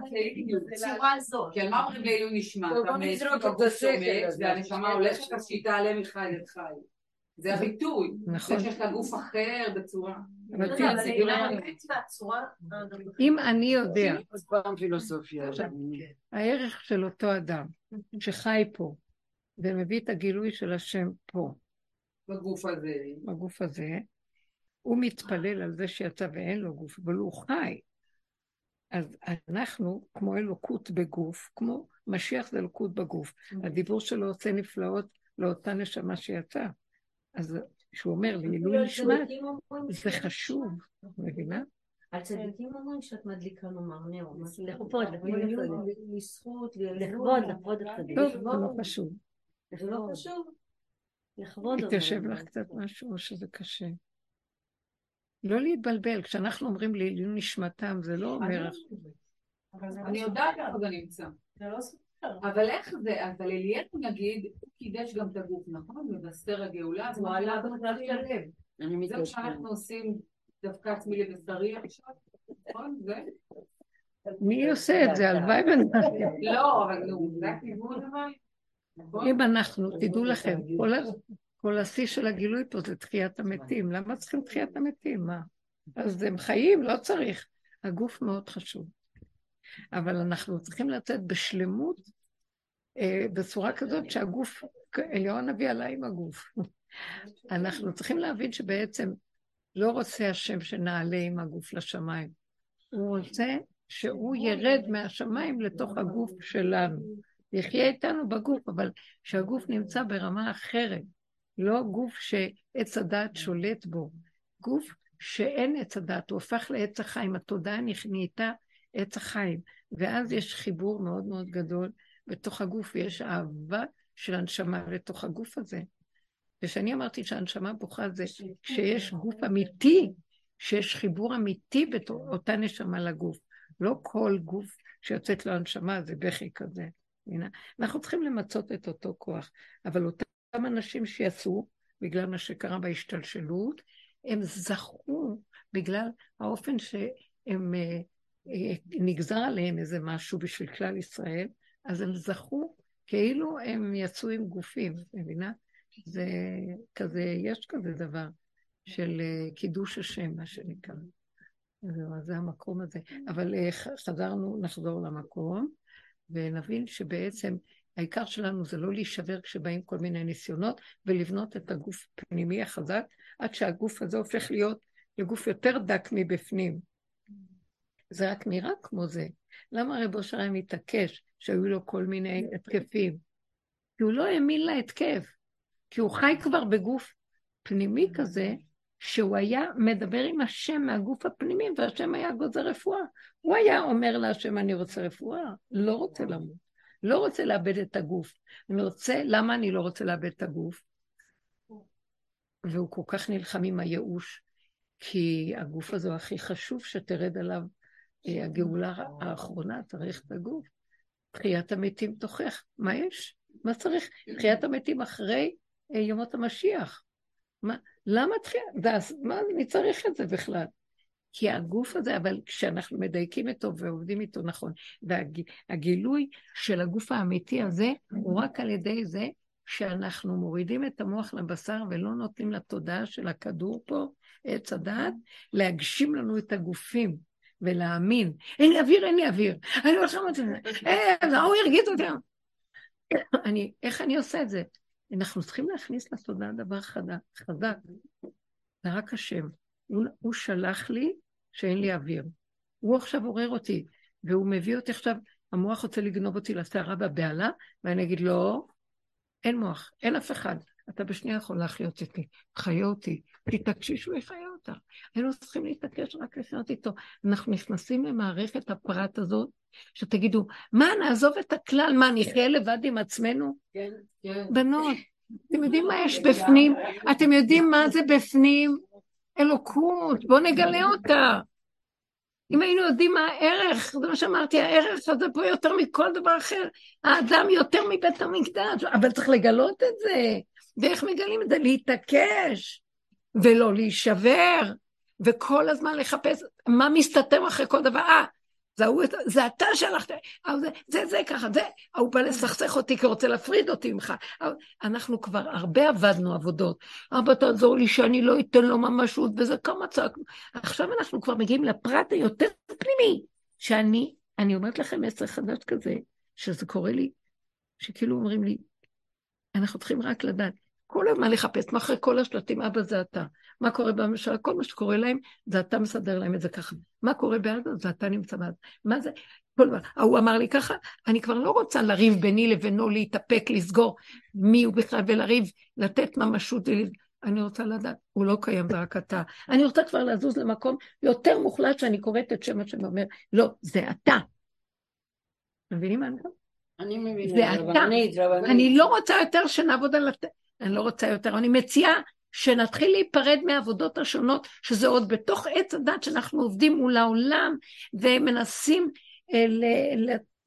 בצורה הזאת. כי על מה אומרים לעילוי נשמה? אתה מת, והנשמה הולכת השיטה עליהם מחי חי. זה הביטוי, נכון. זה שיש לה גוף אחר בצורה. אם אני יודע, כן. הערך של אותו אדם שחי פה ומביא את הגילוי של השם פה, בגוף הזה, בגוף הזה, הוא מתפלל על זה שיצא ואין לו גוף, אבל הוא חי. אז אנחנו, כמו אלוקות בגוף, כמו משיח זה אלוקות בגוף. הדיבור שלו עושה נפלאות לאותה נשמה שיצאה. אז כשהוא אומר לעילוי נשמת, זה חשוב, מבינה? על צדיקים אומרים שאת מדליקה לומר נאו, לכבוד, לזכות, לכבוד, לכבוד הצדיק. טוב, זה לא חשוב. זה לא חשוב. לכבוד. התיישב לך קצת משהו או שזה קשה? לא להתבלבל, כשאנחנו אומרים לעילוי נשמתם, זה לא אומר... אני יודעת איפה זה נמצא. לא אבל איך זה, אבל אליהו נגיד, הוא קידש גם את הגוף, נכון? מבשר הגאולה, אז הוא עלה בכלל שלם. זה מה שאנחנו עושים דווקא עצמי לבשרי עכשיו, נכון? זה? מי עושה את זה? הלוואי ונעשה. לא, אבל זה הכיוון אבל. נכון? אם אנחנו, תדעו לכם, כל השיא של הגילוי פה זה תחיית המתים. למה צריכים תחיית המתים? מה? אז הם חיים, לא צריך. הגוף מאוד חשוב. אבל אנחנו צריכים לצאת בשלמות אה, בצורה כזאת שהגוף, אליהו הנביא עלה עם הגוף. אנחנו צריכים להבין שבעצם לא רוצה השם שנעלה עם הגוף לשמיים. הוא רוצה שהוא ירד מהשמיים לתוך הגוף שלנו. יחיה איתנו בגוף, אבל שהגוף נמצא ברמה אחרת. לא גוף שעץ הדעת שולט בו. גוף שאין עץ הדעת, הוא הפך לעץ החיים. התודעה נהייתה עץ החיים. ואז יש חיבור מאוד מאוד גדול בתוך הגוף, ויש אהבה של הנשמה לתוך הגוף הזה. וכשאני אמרתי שהנשמה בוכה זה שיש גוף אמיתי, שיש חיבור אמיתי באותה נשמה לגוף. לא כל גוף שיוצאת לו הנשמה זה בכי כזה. הנה, אנחנו צריכים למצות את אותו כוח, אבל אותם אנשים שיצאו, בגלל מה שקרה בהשתלשלות, הם זכו בגלל האופן שהם, אה, אה, נגזר עליהם איזה משהו בשביל כלל ישראל, אז הם זכו כאילו הם יצאו עם גופים, מבינה? זה כזה, יש כזה דבר של אה, קידוש השם, מה שנקרא. זה המקום הזה. אבל חזרנו, נחזור למקום, ונבין שבעצם העיקר שלנו זה לא להישבר כשבאים כל מיני ניסיונות, ולבנות את הגוף הפנימי החזק, עד שהגוף הזה הופך להיות לגוף יותר דק מבפנים. זה רק נראה כמו זה. למה רב אושר מתעקש שהיו לו כל מיני התקפים? כי הוא לא האמין להתקף, כי הוא חי כבר בגוף פנימי כזה, שהוא היה מדבר עם השם מהגוף הפנימי, והשם היה גוזר רפואה. הוא היה אומר להשם, אני רוצה רפואה, לא רוצה למות. לא רוצה לאבד את הגוף. אני רוצה, למה אני לא רוצה לאבד את הגוף? והוא כל כך נלחם עם הייאוש, כי הגוף הזה הוא הכי חשוב שתרד עליו אה, הגאולה האחרונה, צריך את הגוף. תחיית המתים תוכח. מה יש? מה צריך? תחיית המתים אחרי אה, ימות המשיח. מה, למה תחייה? מה אני צריך את זה בכלל? כי הגוף הזה, אבל כשאנחנו מדייקים איתו ועובדים איתו נכון, והגילוי של הגוף האמיתי הזה הוא רק על ידי זה שאנחנו מורידים את המוח לבשר ולא נותנים לתודעה של הכדור פה, עץ הדעת, להגשים לנו את הגופים ולהאמין. אין לי אוויר, אין לי אוויר. אני לא שומעת את זה. אה, ההוא הרגיז אותי. אני, איך אני עושה את זה? אנחנו צריכים להכניס לתודעה דבר חזק. זה רק השם. הוא, הוא שלח לי שאין לי אוויר. הוא עכשיו עורר אותי, והוא מביא אותי עכשיו, המוח רוצה לגנוב אותי לסערה והבהלה, ואני אגיד לא, אין מוח, אין אף אחד. אתה בשנייה יכול להחיות אותי, חיה אותי, תתעקשי שהוא יחיה אותך. היינו צריכים להתעקש רק לחיות איתו. אנחנו נכנסים למערכת הפרט הזאת, שתגידו, מה, נעזוב את הכלל, מה, נחיה לבד עם עצמנו? כן, כן. בנות, אתם יודעים מה יש בפנים? אתם יודעים מה זה בפנים? אלוקות, בואו נגלה אותה. אם היינו יודעים מה הערך, זה מה שאמרתי, הערך הזה פה יותר מכל דבר אחר. האדם יותר מבית המקדש, אבל צריך לגלות את זה. ואיך מגלים את זה? להתעקש, ולא להישבר, וכל הזמן לחפש מה מסתתר אחרי כל דבר. אה, זה, זה אתה שלחת, זה, זה, זה ככה, זה, ההוא בא לסכסך אותי כי רוצה להפריד אותי ממך. אנחנו כבר הרבה עבדנו עבודות. אבא תעזור לי שאני לא אתן לו ממשות, וזה כמה צעקנו. עכשיו אנחנו כבר מגיעים לפרט היותר פנימי, שאני, אני אומרת לכם מסר חדש כזה, שזה קורה לי, שכאילו אומרים לי, אנחנו צריכים רק לדעת, כל הזמן לחפש, מאחורי כל השלטים, אבא זה אתה. מה קורה בממשלה? כל מה שקורה להם, זה אתה מסדר להם את זה ככה. מה קורה בעזה? זה אתה נמצא בעזה. מה זה? כל דבר. ההוא אמר לי ככה, אני כבר לא רוצה לריב ביני לבינו, להתאפק, לסגור מי הוא בכלל, ולריב, לתת ממשות. אני רוצה לדעת, הוא לא קיים, זה רק אתה. אני רוצה כבר לזוז למקום יותר מוחלט שאני קוראת את שם השם ואומר, לא, זה אתה. מבינים מה אני אומרת? אני מבינה. רבנית, רבנית. אני לא רוצה יותר שנעבוד על... אני לא רוצה יותר. אני מציעה שנתחיל להיפרד מהעבודות השונות, שזה עוד בתוך עץ הדת שאנחנו עובדים מול העולם ומנסים אה,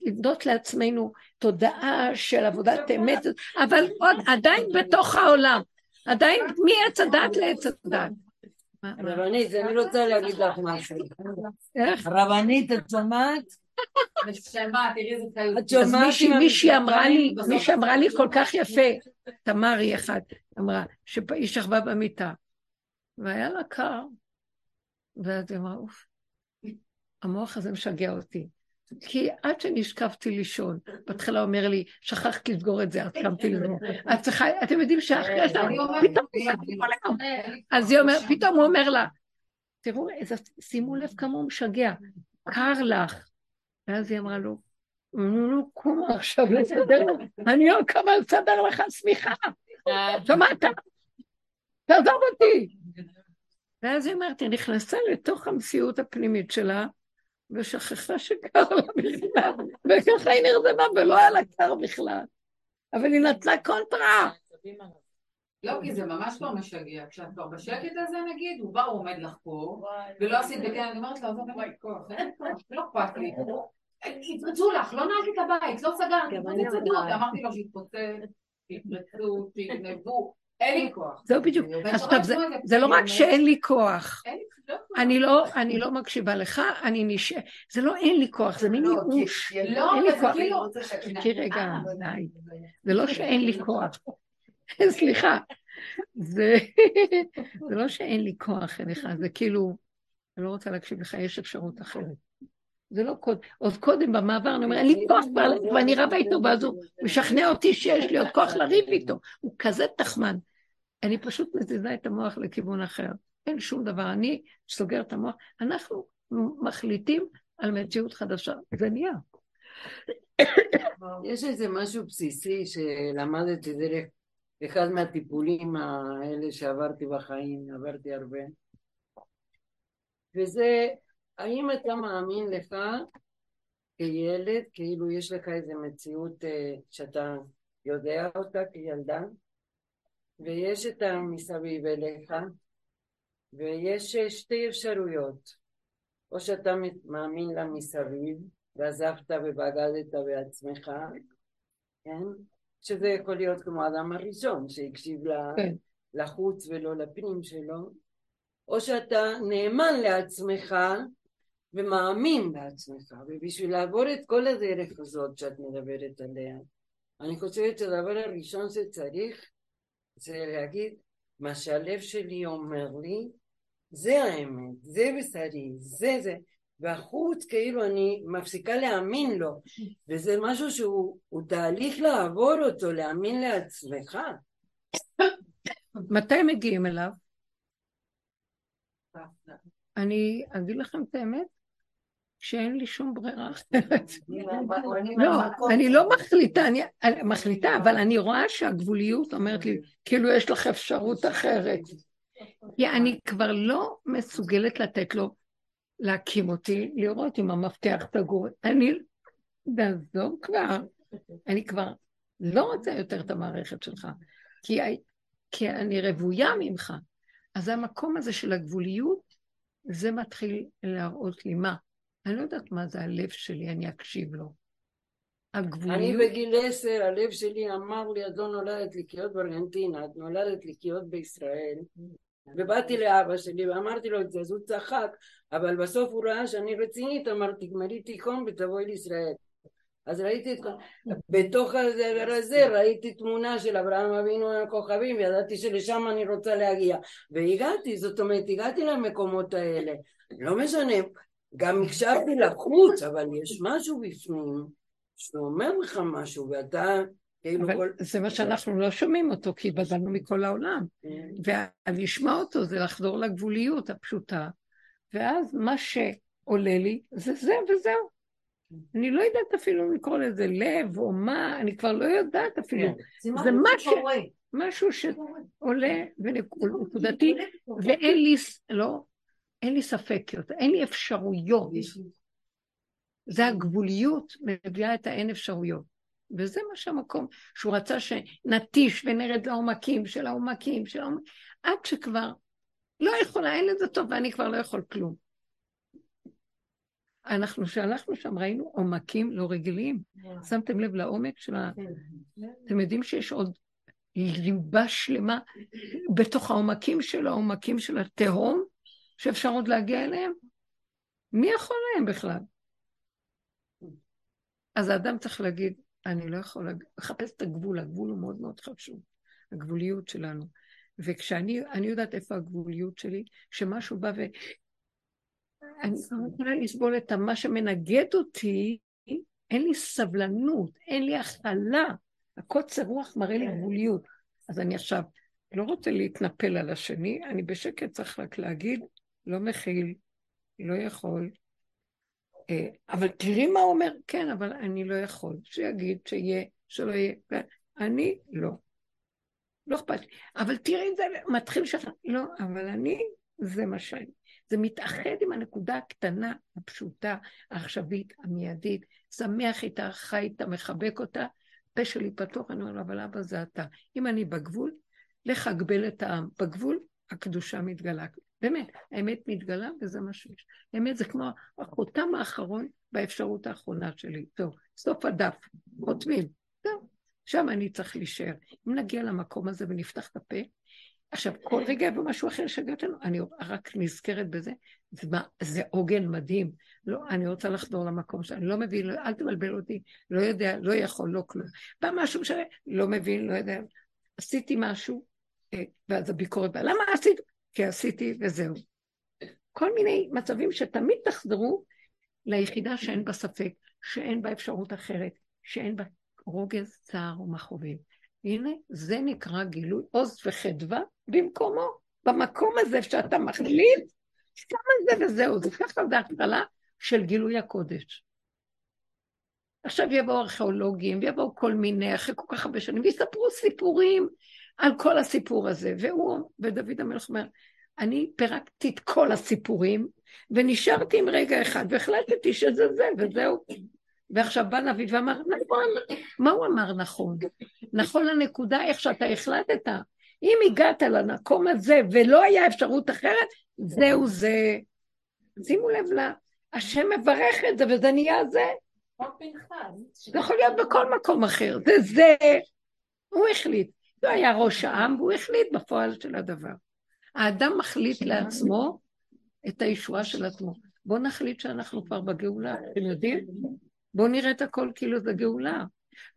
לבנות לעצמנו תודעה של עבודת אמת, אבל עוד עדיין בתוך העולם, עדיין מעץ הדת לעץ הדת. רבנית, אני רוצה להגיד לך משהו. איך? רבנית, את שומעת? אז מישהי אמרה לי, מישהי אמרה לי כל כך יפה, תמרי אחת, אמרה, שהיא שכבה במיטה, והיה לה קר, ואז היא אמרה, אוף, המוח הזה משגע אותי. כי עד שנשכבתי לישון, בהתחלה אומר לי, שכחת לסגור את זה, אז קמתי לזה. את צריכה, אתם יודעים שאחרי זה, פתאום, אז היא אומרת, פתאום הוא אומר לה, תראו, שימו לב כמה הוא משגע, קר לך. ואז היא אמרה לו, נו, קום עכשיו לסדר אני לא קמה לסדר לך שמיכה. שמעת? תעזוב אותי. ואז היא אומרת, היא נכנסה לתוך המציאות הפנימית שלה, ושכחה שקר לה בכלל, וככה היא נרדמה ולא היה לה קר בכלל. אבל היא נתנה קונטרה. לא, כי זה ממש כבר משגע. כשאת כבר בשקט הזה נגיד, הוא בא, הוא עומד לך פה, ולא עשית בכן, אני אומרת לו, עזוב, אין כוח, אין כוח, לא אכפת לי. יפרצו לך, לא נעלתי את הבית, לא סגרתי, אמרתי לו שיתפוצץ, שיפרצו, שיגנבו, אין לי כוח. זהו בדיוק. אז עכשיו, זה- זה לא רק שאין לי כוח, לא. אני לא, אני לא מקשיבה לך, אני נש... זה לא אין לי כוח, זה מין לא, ייאוש. לא, אין לי זה כוח. כאילו... חכי רגע, אה, די. זה לא שאין לי כוח. סליחה. זה זה לא שאין לי כוח אליך, זה כאילו, אני לא רוצה להקשיב לך, יש אפשרות אחרת. זה לא קודם, עוד קודם במעבר אני אומר, אין לי כוח כבר, ואני רבה איתו, ואז הוא משכנע אותי שיש לי עוד כוח לריב איתו. הוא כזה תחמן. אני פשוט מזיזה את המוח לכיוון אחר. אין שום דבר, אני סוגר את המוח. אנחנו מחליטים על מציאות חדשה, זה נהיה. יש איזה משהו בסיסי שלמדתי דרך אחד מהטיפולים האלה שעברתי בחיים, עברתי הרבה. וזה, האם אתה מאמין לך כילד, כאילו יש לך איזה מציאות אה, שאתה יודע אותה כילדה, ויש את המסביב אליך, ויש אה, שתי אפשרויות, או שאתה מאמין לה מסביב, ועזבת ובגדת בעצמך, כן? שזה יכול להיות כמו האדם הראשון שהקשיב כן. לחוץ ולא לפנים שלו, או שאתה נאמן לעצמך ומאמין בעצמך, ובשביל לעבור את כל הדרך הזאת שאת מדברת עליה, אני חושבת שהדבר הראשון שצריך זה להגיד מה שהלב שלי אומר לי, זה האמת, זה בשרי, זה זה, והחוץ כאילו אני מפסיקה להאמין לו, וזה משהו שהוא הוא תהליך לעבור אותו, להאמין לעצמך. מתי מגיעים אליו? אני אגיד לכם את האמת, שאין לי שום ברירה אחרת. לא, אני לא מחליטה, אני אני מחליטה, אבל אני רואה שהגבוליות אומרת לי, כאילו יש לך אפשרות אחרת. כי אני כבר לא מסוגלת לתת לו להקים אותי, לראות אם המפתח סגור. אני, תעזוב כבר, אני כבר לא רוצה יותר את המערכת שלך, כי, כי אני רוויה ממך. אז המקום הזה של הגבוליות, זה מתחיל להראות לי מה. אני לא יודעת מה זה הלב שלי, אני אקשיב לו. אני הגבוליות, בגיל עשר, הלב שלי אמר לי, את לא נולדת לחיות בארגנטינה, את נולדת לחיות בישראל. ובאתי לאבא שלי ואמרתי לו את זה, אז הוא צחק, אבל בסוף הוא ראה שאני רצינית, אמרתי, גמרי תיכון ותבואי לישראל. אז ראיתי את... בתוך הדבר הזה ראיתי תמונה של אברהם אבינו עם הכוכבים, וידעתי שלשם אני רוצה להגיע. והגעתי, זאת אומרת, הגעתי למקומות האלה. לא משנה, גם הקשבתי לחוץ, אבל יש משהו בפנים שאומר לך משהו, ואתה כאילו אבל כל... זה מה שאנחנו לא שומעים אותו, כי התבלבלנו מכל העולם. ולשמוע אותו זה לחזור לגבוליות הפשוטה, ואז מה שעולה לי זה זה וזהו. אני לא יודעת אפילו לקרוא לזה לב או מה, אני כבר לא יודעת אפילו. זה מה ש... משהו שעולה ונקודתי, ואין לי, לא, אין לי ספק יותר, אין לי אפשרויות. זה הגבוליות מביאה את האין אפשרויות. וזה מה שהמקום, שהוא רצה שנטיש ונרד לעומקים של העומקים של העומקים, עד שכבר לא יכולה, אין לזה טוב, ואני כבר לא יכול כלום. אנחנו, כשהלכנו שם, ראינו עומקים לא רגילים. שמתם לב לעומק של ה... אתם יודעים שיש עוד ליבה שלמה בתוך העומקים של העומקים של התהום, שאפשר עוד להגיע אליהם? מי יכול להם בכלל? אז האדם צריך להגיד, אני לא יכול לחפש את הגבול, הגבול הוא מאוד מאוד חשוב, הגבוליות שלנו. וכשאני אני יודעת איפה הגבוליות שלי, שמשהו בא ו... אני לא יכולה לסבול את מה שמנגד אותי, אין לי סבלנות, אין לי הכלה. הקוצר רוח מראה לי גבוליות. אז אני עכשיו לא רוצה להתנפל על השני, אני בשקט צריך רק להגיד, לא מכיל, לא יכול. אבל תראי מה הוא אומר, כן, אבל אני לא יכול. שיגיד, שיהיה, שלא יהיה. אני לא. לא אכפת לי. אבל תראי, זה מתחיל שחר. לא, אבל אני, זה מה שאני. זה מתאחד עם הנקודה הקטנה, הפשוטה, העכשווית, המיידית, שמח איתה, חי איתה, מחבק אותה, פה שלי פתוח, אני אומר לו, אבל אבא זה אתה. אם אני בגבול, לך אגבל את העם. בגבול, הקדושה מתגלה. באמת, האמת מתגלה וזה מה שיש. האמת זה כמו החותם האחרון באפשרות האחרונה שלי. טוב, סוף הדף, חותמים. טוב, שם אני צריך להישאר. אם נגיע למקום הזה ונפתח את הפה, עכשיו, כל רגע יבוא משהו אחר שיגע אותנו, אני רק נזכרת בזה, זה, זה עוגן מדהים. לא, אני רוצה לחזור למקום שאני לא מבין, לא, אל תבלבל אותי, לא יודע, לא יכול, לא כלום. בא משהו שאני לא מבין, לא יודע, עשיתי משהו, אה, ואז הביקורת באה, למה עשיתי? כי עשיתי וזהו. כל מיני מצבים שתמיד תחזרו ליחידה שאין בה ספק, שאין בה אפשרות אחרת, שאין בה רוגז, צער ומכאובים. הנה, זה נקרא גילוי עוז וחדווה במקומו. במקום הזה שאתה מחליט, שם זה וזהו. זה ככה זה התחלה של גילוי הקודש. עכשיו יבואו ארכיאולוגים, ויבואו כל מיני, אחרי כל כך הרבה שנים, ויספרו סיפורים על כל הסיפור הזה. והוא, ודוד המלך אומר, אני פירקתי את כל הסיפורים, ונשארתי עם רגע אחד, והחלטתי שזה זה, וזהו. ועכשיו בא נביא ואמר, נכון, מה הוא אמר נכון? נכון לנקודה איך שאתה החלטת. אם הגעת למקום הזה ולא היה אפשרות אחרת, זהו זה. שימו לב לה, השם מברך את זה וזה נהיה זה. זה יכול להיות בכל מקום אחר, זה זה. הוא החליט. הוא היה ראש העם והוא החליט בפועל של הדבר. האדם מחליט לעצמו את הישועה של עצמו. בואו נחליט שאנחנו כבר בגאולה, אתם יודעים? בואו נראה את הכל כאילו זה גאולה.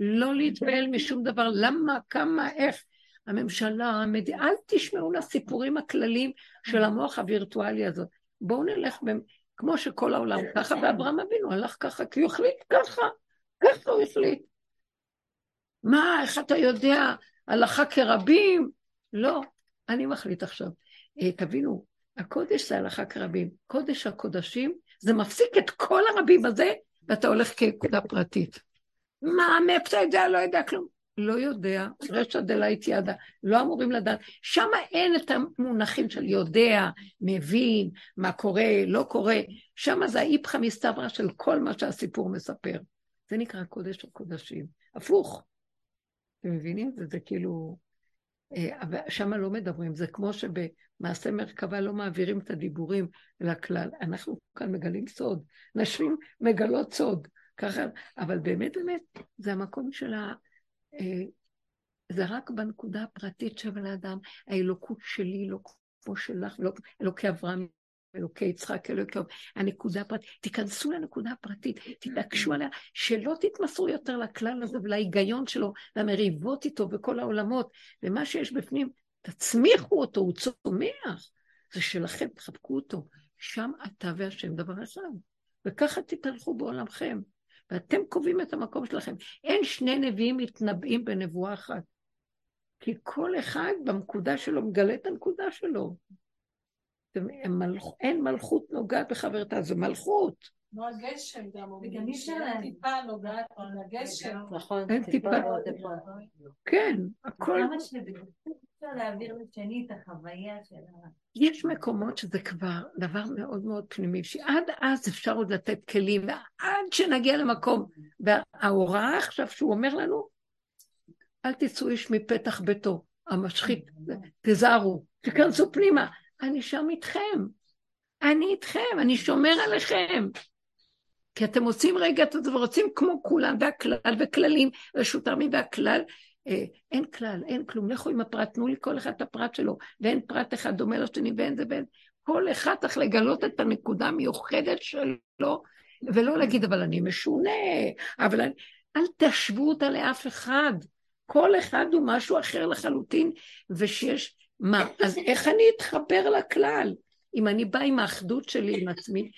לא להתפעל משום דבר, למה, כמה, איך. הממשלה, המד... אל תשמעו לסיפורים הכלליים של המוח הווירטואלי הזאת. בואו נלך, ב... כמו שכל העולם ככה, ואברהם אבינו הלך ככה, כי הוא החליט ככה, ככה הוא החליט. מה, איך אתה יודע, הלכה כרבים? לא, אני מחליט עכשיו. אה, תבינו, הקודש זה הלכה כרבים. קודש הקודשים, זה מפסיק את כל הרבים הזה, ואתה הולך כנקודה פרטית. מה, מאיפה אתה יודע? לא יודע כלום. לא יודע, רשע דלית ידה, לא אמורים לדעת. שם אין את המונחים של יודע, מבין, מה קורה, לא קורה. שם זה האיפכא מסתברא של כל מה שהסיפור מספר. זה נקרא קודש הקודשים. הפוך. אתם מבינים? זה, זה כאילו... שם לא מדברים, זה כמו שבמעשה מרכבה לא מעבירים את הדיבורים לכלל. אנחנו כאן מגלים סוד, נשים מגלות סוד, ככה, אבל באמת באמת, זה המקום של ה... אה, זה רק בנקודה הפרטית של האדם, האלוקות שלי לא כמו שלך, אלוקי אברהם, אלוקי יצחק, אלוקי... הנקודה הפרטית, תיכנסו לנקודה הפרטית, תתעקשו עליה, שלא תתמסרו יותר לכלל הזה ולהיגיון שלו, למריבות איתו בכל העולמות, ומה שיש בפנים, תצמיחו אותו, הוא צומח. זה שלכם, תחבקו אותו. שם אתה והשם דבר אחד. וככה תתהלכו בעולמכם. ואתם קובעים את המקום שלכם. אין שני נביאים מתנבאים בנבואה אחת. כי כל אחד במקודה שלו מגלה את הנקודה שלו. אין מלכות נוגעת בחברתה, זה מלכות. כמו הגשם גם, אפשר טיפה נוגעת על הגשם. נכון, אין טיפה. כן, הכל... אפשר להעביר לשני את החוויה של ה... יש מקומות שזה כבר דבר מאוד מאוד פנימי, שעד אז אפשר עוד לתת כלים, ועד שנגיע למקום. וההוראה עכשיו שהוא אומר לנו, אל תצאו איש מפתח ביתו, המשחית, תזהרו, תיכנסו פנימה. אני שם איתכם. אני איתכם, אני שומר עליכם. כי אתם עושים רגע את זה ורוצים כמו כולם, והכלל, וכללים, רשות הרמים והכלל. אה, אין כלל, אין כלום. לכו עם הפרט, תנו לי כל אחד את הפרט שלו, ואין פרט אחד דומה לשני, ואין זה ואין. כל אחד צריך לגלות את הנקודה המיוחדת שלו, ולא להגיד, אבל אני משונה, אבל אני... אל תשוו אותה לאף אחד. כל אחד הוא משהו אחר לחלוטין, ושיש מה? אז איך אני אתחבר לכלל? אם אני באה עם האחדות שלי עם עצמי,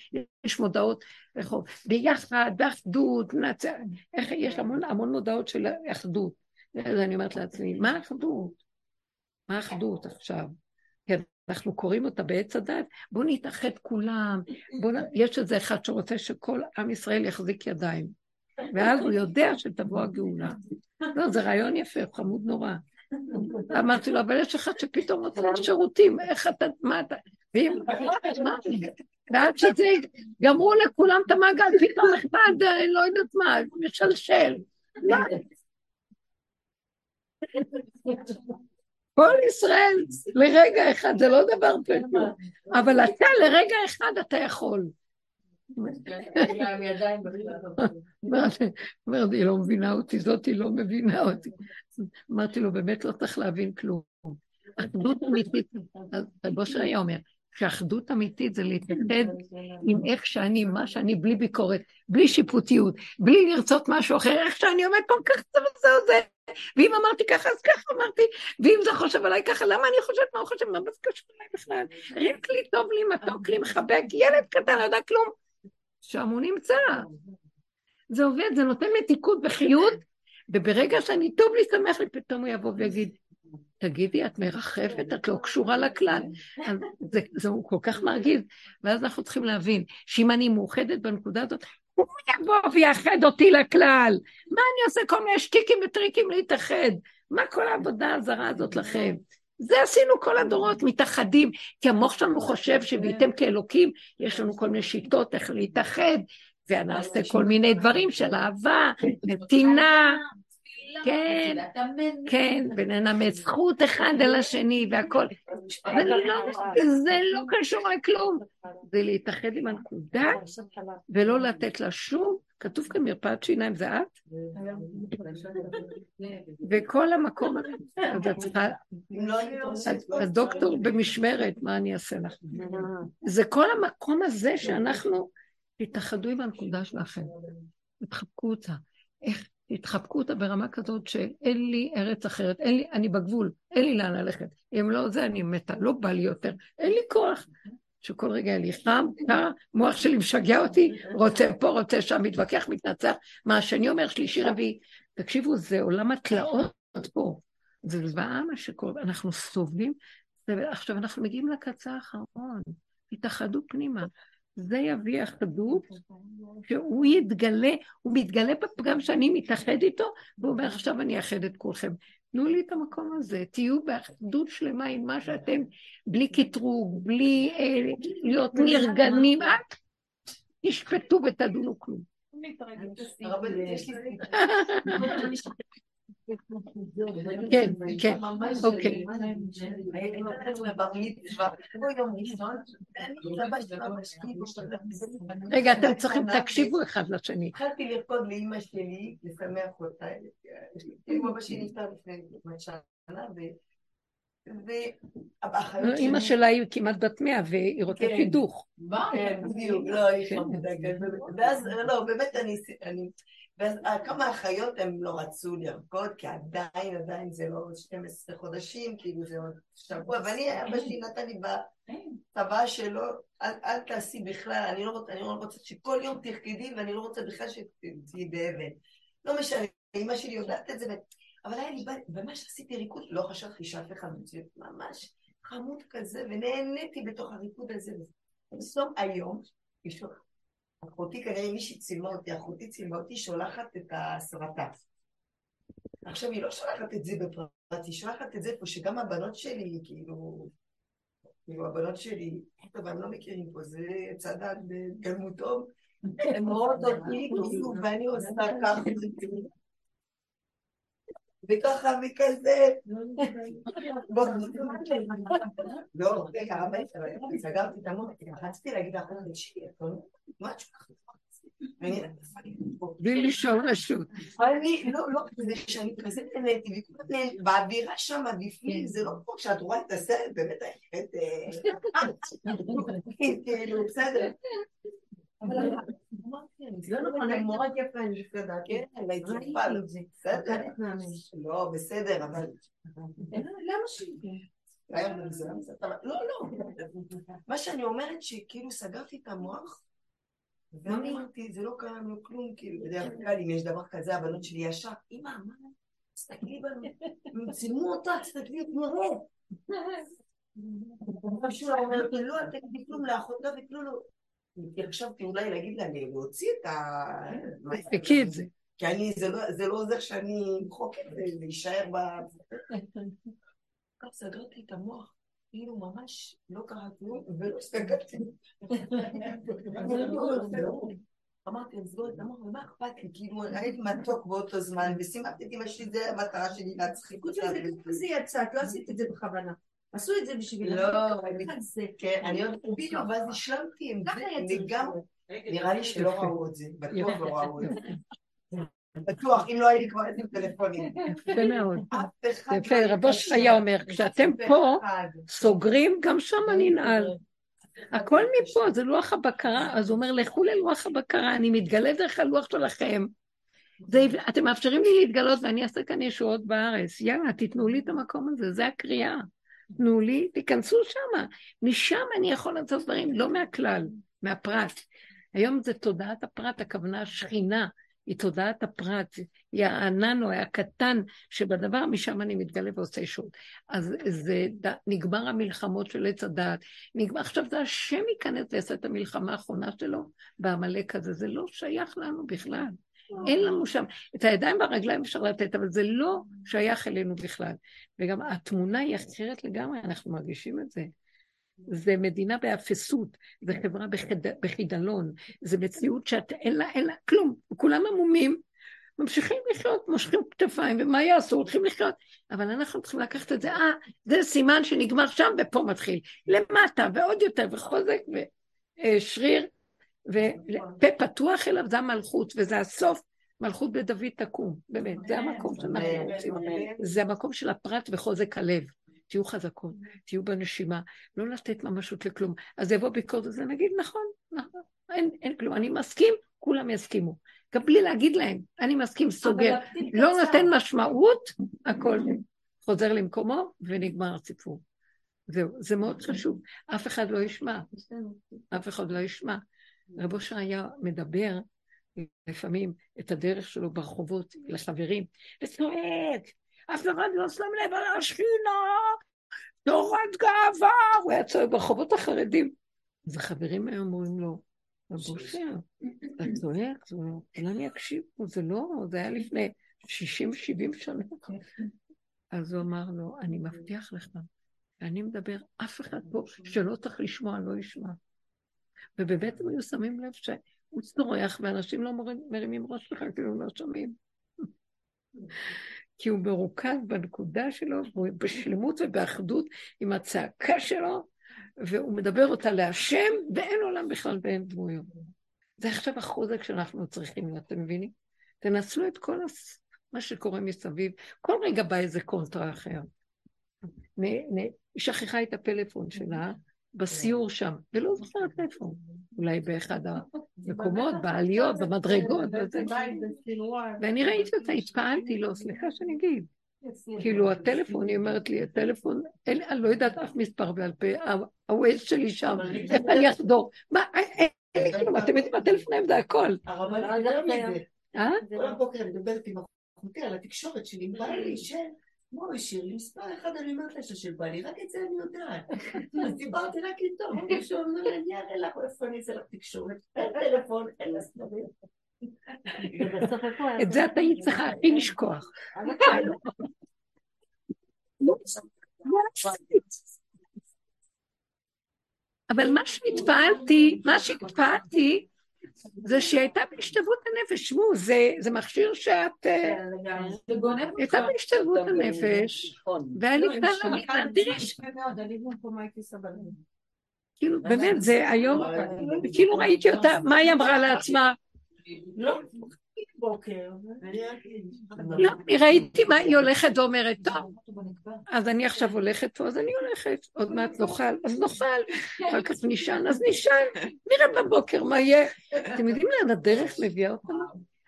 יש מודעות, איך ביחד, באחדות, נצ... איך, יש המון, המון מודעות של אחדות. אז אני אומרת לעצמי, מה האחדות? מה האחדות עכשיו? כן, אנחנו קוראים אותה בעץ הדת, בואו נתאחד כולם, בוא נ... יש איזה אחד שרוצה שכל עם ישראל יחזיק ידיים, ואז הוא יודע שתבוא הגאולה. לא, זה רעיון יפה, חמוד נורא. אמרתי לו, אבל יש אחד שפתאום רוצה שירותים, איך אתה, מה אתה... ואם, מה, ועד שזה, גמרו לכולם את המעגל, פתאום אחד, לא יודעת מה, משלשל. כל ישראל לרגע אחד, זה לא דבר פשוט, אבל אתה לרגע אחד אתה יכול. אומרת, היא לא מבינה אותי, זאתי לא מבינה אותי. אמרתי לו, באמת לא צריך להבין כלום. אחדות אמיתית, רב אושר היה אומר, שאחדות אמיתית זה להתאחד עם איך שאני, מה שאני, בלי ביקורת, בלי שיפוטיות, בלי לרצות משהו אחר, איך שאני עומד כל כך טוב וזהו זה. ואם אמרתי ככה, אז ככה אמרתי, ואם זה חושב עליי ככה, למה אני חושבת מה הוא חושב, מה זה קשור אליי בכלל? רק לי, טוב לי, מתוק לי, מחבק, ילד קטן, לא יודע כלום. שם הוא נמצא. זה עובד, זה נותן מתיקות וחיות, וברגע שאני טוב לי, שמח לי, פתאום הוא יבוא ויגיד, תגידי, את מרחפת, את לא קשורה לכלל. זה, זה כל כך מרגיז. ואז אנחנו צריכים להבין שאם אני מאוחדת בנקודה הזאת, הוא יבוא ויאחד אותי לכלל. מה אני עושה כל מיני שטיקים וטריקים להתאחד? מה כל העבודה הזרה הזאת לכם? זה עשינו כל הדורות, מתאחדים, כי המוח שלנו חושב שוויתם כאלוקים, יש לנו כל מיני שיטות איך להתאחד, ונעשה כל מיני דברים של אהבה, נתינה, כן, כן, וננמד זכות אחד אל השני והכל. זה לא קשור לכלום. זה להתאחד עם הנקודה ולא לתת לה שום, כתוב כאן מרפאת שיניים, זה את? וכל המקום הזה, אז את צריכה, הדוקטור במשמרת, מה אני אעשה לך? זה כל המקום הזה שאנחנו, תתאחדו עם הנקודה שלכם, תחבקו אותה. איך התחבקו אותה ברמה כזאת שאין לי ארץ אחרת, אין לי, אני בגבול, אין לי לאן ללכת. אם לא זה, אני מתה, לא בא לי יותר, אין לי כוח. שכל רגע יהיה לי חם, מוח שלי משגע אותי, רוצה פה, רוצה שם, מתווכח, מתנצח. מה השני אומר, שלישי, רביעי. תקשיבו, זה עולם התלאות פה. זה זוועה מה שקורה, אנחנו סובלים, ועכשיו אנחנו מגיעים לקצה האחרון. התאחדו פנימה. זה יביא אחדות, שהוא יתגלה, הוא מתגלה בפגם שאני מתאחד איתו, והוא אומר עכשיו אני אאחד את כולכם. תנו לי את המקום הזה, תהיו באחדות שלמה עם מה שאתם, בלי קטרוג, בלי אה, להיות נרגנים, אל תשפטו ותדונו כלום. כן, כן, אוקיי. רגע, אתם צריכים, תקשיבו אחד לשני. התחלתי לרקוד לאימא שלי, לשמח אותה. אבא שלי נפטר לפני שנה, אימא שלה היא כמעט בת מאה והיא רוצה כן. שידוך. כן, בדיוק, לא, היא חמודה כזאת. ואז, לא, באמת אני... ואז כמה אחיות הם לא רצו לרקוד, כי עדיין, עדיין זה לא 12 חודשים, כאילו זה עוד שבוע, ואני, אבא שלי נתן לי בצבא שלו, אל, אל תעשי בכלל, אני לא, רוצה, אני לא רוצה שכל יום תרקדי, ואני לא רוצה בכלל שתהיי באבן. לא משנה, אמא שלי יודעת את זה, אבל היה לי, ממש עשיתי ריקוד, לא חשבתי שאף אחד ממש חמוד כזה, ונהניתי בתוך הריקוד הזה. בסוף היום, אחותי, כנראה מישהי צילמה אותי, אחותי צילמה אותי, שולחת את הסרטה. עכשיו, היא לא שולחת את זה בפרט, היא שולחת את זה פה, שגם הבנות שלי, כאילו, כאילו, הבנות שלי, טוב, הם לא מכירים פה, זה צדק בגלמותו, הן רואות אותי, כאילו, ואני עושה ככה. וככה וכזה. לא, רגע, סגרתי את המוח, רציתי להגיד לך, מה התשובה? בלי לשאול רשות. אני, לא, לא, זה שאני כזה נהניתי, באווירה שם בפנים, זה לא כמו שאת רואה את הסרט, באמת כאילו, בסדר. לא נכון, מאוד כן, בסדר, לא, בסדר, אבל... למה שהיא? לא, לא, מה שאני אומרת שכאילו סגרתי את המוח ואני אמרתי, זה לא קרה לנו כלום, כאילו, בדרך כלל אם יש דבר כזה, הבנות שלי ישר, אמא, מה? תסתכלי בנו, הם צילמו אותה, תסתכלי, תראה. משהו אומרת, לא, אל תגידי כלום לאחותה וכלום לא. חשבתי אולי להגיד לה, להוציא את ה... תקי את זה. כי אני, זה לא עוזר שאני אמחוק את זה, להישאר ב... כך סגרתי את המוח, כאילו ממש לא קרה כלום, ולא סגרתי. אמרתי, אני סגור את המוח, ומה אכפת לי? כאילו, הייתי מתוק באותו זמן, וסימפתי את אמא שלי, זה המטרה שלי להצחיק אותה. זה יצא, את לא עשית את זה בכוונה. עשו את זה בשביל... לא, כן, אני עוד... בדיוק, ואז השלמתי עם זה לגמרי. נראה לי שלא ראו את זה, בטוח לא ראו את זה. בטוח, אם לא הייתי כבר עשר טלפונים. יפה מאוד. אף אחד יפה, לא רבו היה אומר, כשאתם פה. סוגרים, גם שם ננעל. הכל מפה, זה לוח הבקרה, אז הוא אומר, לכו ללוח הבקרה, אני מתגלה דרך הלוח שלכם. זה, אתם מאפשרים לי להתגלות ואני אעשה כאן ישועות בארץ. יאללה, תיתנו לי את המקום הזה, זה הקריאה. תנו לי, תיכנסו שמה. משם אני יכול לעשות דברים, לא מהכלל, מהפרט. היום זה תודעת הפרט, הכוונה השכינה, היא תודעת הפרט, היא הענן או הקטן שבדבר, משם אני מתגלה ועושה ישות. אז זה נגמר המלחמות של עץ הדעת. נגמר, עכשיו זה השם ייכנס ויעשה את המלחמה האחרונה שלו בעמלק הזה, זה לא שייך לנו בכלל. אין לנו שם, את הידיים והרגליים אפשר לתת, אבל זה לא שייך אלינו בכלל. וגם התמונה היא אחרת לגמרי, אנחנו מרגישים את זה. זה מדינה באפסות, זה חברה בחד... בחידלון, זה מציאות שאין לה, אין לה כלום, כולם עמומים, ממשיכים לחיות, מושכים כתפיים, ומה יעשו? הולכים לחיות. אבל אנחנו צריכים לקחת את זה, אה, זה סימן שנגמר שם ופה מתחיל. למטה, ועוד יותר, וחוזק, ושריר, ופה פתוח אליו, זה המלכות, וזה הסוף. מלכות בדוד תקום, באמת, זה המקום שאנחנו רוצים. זה המקום של הפרט וחוזק הלב. תהיו חזקות, תהיו בנשימה, לא לתת ממשות לכלום. אז יבוא ביקורת הזה, נגיד, נכון, נכון, אין, אין כלום, אני מסכים, כולם יסכימו. גם בלי להגיד להם, אני מסכים, סוגר, לא נותן משמעות, הכל חוזר למקומו ונגמר הסיפור. זהו, זה מאוד חשוב. אף אחד לא ישמע, אף אחד לא ישמע. רב אושר היה מדבר לפעמים את הדרך שלו ברחובות לחברים, וצועק, אף אחד לא שם לב על השכינה, תורת גאווה, הוא היה צועק ברחובות החרדים. אז החברים היו אומרים לו, רב אושר, אתה צועק, לא- כולם יקשיבו, זה לא, זה היה לפני 60-70 שנה. אז הוא אמר לו, אני מבטיח לך, אני מדבר, אף אחד פה שלא צריך לשמוע, לא ישמע. ובאמת הם היו שמים לב שהוא צורח ואנשים לא מרימים ראש לך, כאילו לא שומעים. כי הוא מרוכז בנקודה שלו, והוא בשלמות ובאחדות עם הצעקה שלו, והוא מדבר אותה להשם, ואין עולם בכלל ואין דמויות. זה עכשיו החוזק שאנחנו צריכים, אתם מבינים? תנצלו את כל הס... מה שקורה מסביב. כל רגע בא איזה קונטרה אחר. נ- נ- היא שכחה את הפלאפון שלה בסיור שם, ולא זוכרת איפה. אולי באחד המקומות, בעליות, במדרגות, וזה. ואני ראיתי אותה, התפעלתי, לא, סליחה שאני אגיד. כאילו, הטלפון, היא אומרת לי, הטלפון, אני לא יודעת אף מספר בעל פה, הווייז שלי שם, איך אני אחזור? מה, אין אין לי כלום, אתם יודעים, הטלפון היום זה הכל. הרבנית מזה. אה? כל הבוקר אני מדברת עם אחותי על התקשורת שלי, בא לי של, כמו השאיר לי מספר אחד, אני אומרת לה של בעלי, רק את זה אני יודעת. אז דיברתי רק איתו, אמרתי שהוא אומר לי, אני אראה לך איפה אני אעשה לך תקשורת, אין טלפון, אין מספרים. את זה אתה היית צריכה הכי לשכוח. אבל מה שהתפעלתי, מה שהתפעלתי, זה שהיא הייתה בהשתוות הנפש. שמעו, זה, זה מכשיר שאת... אה, היא הייתה בהשתוות הנפש, והיה לי הייתי סבלנית. כאילו, באמת, זה היום, כאילו ראיתי אותה, מה היא אמרה לעצמה? לא, בוקר. לא, אני ראיתי מה היא הולכת ואומרת, טוב, אז אני עכשיו הולכת פה, אז אני הולכת, עוד מעט נאכל, אז נאכל, אחר כך נישן, אז נישן, נראה בבוקר מה יהיה. אתם יודעים לאן הדרך מביאה אותנו?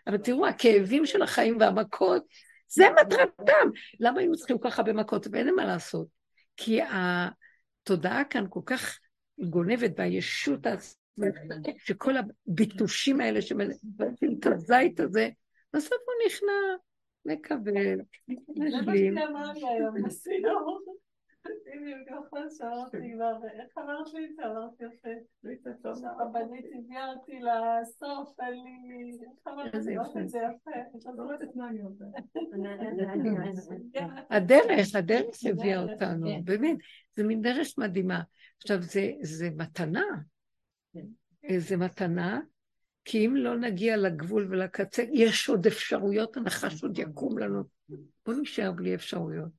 אבל תראו, הכאבים של החיים והמכות, זה מטרתם. למה היינו צריכים כל כך הרבה מכות? ואין מה לעשות. כי התודעה כאן כל כך גונבת, והישות שכל הביטושים האלה שמבטאים את הזית הזה, בסוף הוא נכנע, מקבל, זה מה משלים. היום איך אמרת לי את זה? אמרתי יפה. הרבנית הביאה אותי לסוף, אין לי... איך אמרת איזה לי? יפה. את זה יפה. את זוכרת את מה אני עוברת. הדרך, הדרך הביאה אותנו, באמת, זה מין דרך מדהימה. עכשיו, זה מתנה. זה מתנה, כי אם לא נגיע לגבול ולקצה, יש עוד אפשרויות, הנחש עוד יקום לנו. בוא נשאר בלי אפשרויות.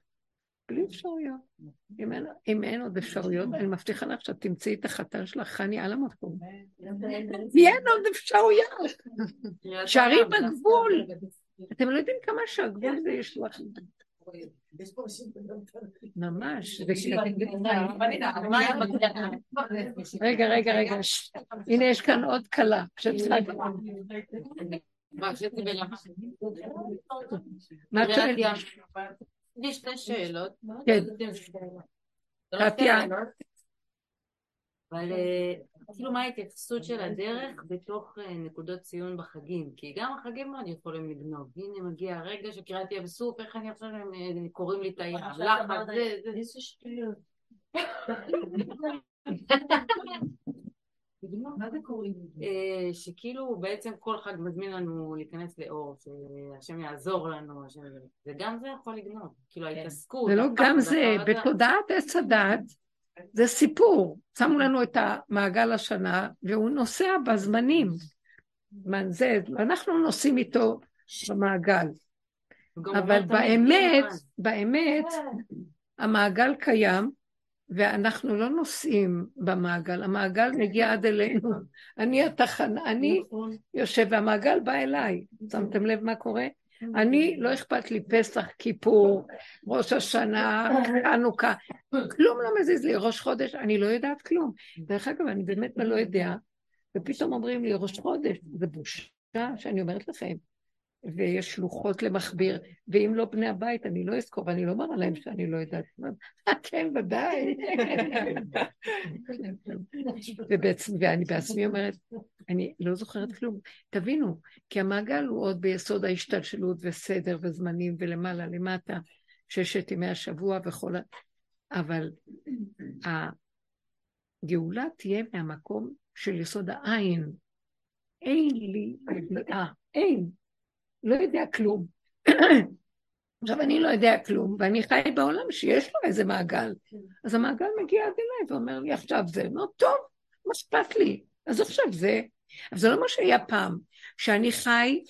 בלי אפשרויות. אם אין, אם אין עוד אפשרויות, אני מבטיחה לך שאת תמצאי את החתן שלך חני על המקום. אין עוד אפשרויות. שערי בגבול. אתם לא יודעים כמה שהגבול זה יש לך. ממש. רגע, רגע, רגע. הנה יש כאן עוד כלה. מה את שואלת? יש שתי שאלות. כן. קטיה. אבל אה, כאילו מה ההתייחסות של הדרך בתוך אה, נקודות ציון בחגים? כי גם החגים מאוד יכולים לגנוב. הנה מגיע הרגע שקריאתי תהיה בסוף, איך אני עכשיו, הם אה, קוראים לי את הים, לחץ, זה, זה. איזה שטויות. מה זה קוראים? שכאילו בעצם כל חג מזמין לנו להיכנס לאור, שהשם יעזור לנו, וגם זה יכול לגנוב, כאילו כן. ההתעסקות. זה לא גם זה, בתודעת עץ הדת זה סיפור. שמו לנו את המעגל השנה, והוא נוסע בזמנים. זה, אנחנו נוסעים איתו במעגל. אבל באמת, באמת, כן. המעגל קיים, ואנחנו לא נוסעים במעגל, המעגל מגיע עד אלינו. אני התחנה, אני נכון. יושב והמעגל בא אליי. שמתם לב מה קורה? אני, לא אכפת לי פסח, כיפור, ראש השנה, חנוכה, כלום לא מזיז לי, ראש חודש, אני לא יודעת כלום. דרך אגב, אני באמת לא יודע, ופתאום אומרים לי ראש חודש, זה בושה שאני אומרת לכם. ויש שלוחות למכביר, ואם לא בני הבית, אני לא אזכור, ואני לא מראה להם שאני לא יודעת. כן, ודאי. ובעצמי, ואני בעצמי אומרת, אני לא זוכרת כלום. תבינו, כי המעגל הוא עוד ביסוד ההשתלשלות וסדר וזמנים ולמעלה למטה, ששת ימי השבוע וכל ה... אבל הגאולה תהיה מהמקום של יסוד העין. אין לי ידיעה, אין. לא יודע כלום. עכשיו, אני לא יודע כלום, ואני חי בעולם שיש לו איזה מעגל. אז המעגל מגיע עד אליי ואומר לי, עכשיו זה. אומר, טוב, מה אכפת לי? אז עכשיו זה. אבל זה לא מה שהיה פעם, שאני חי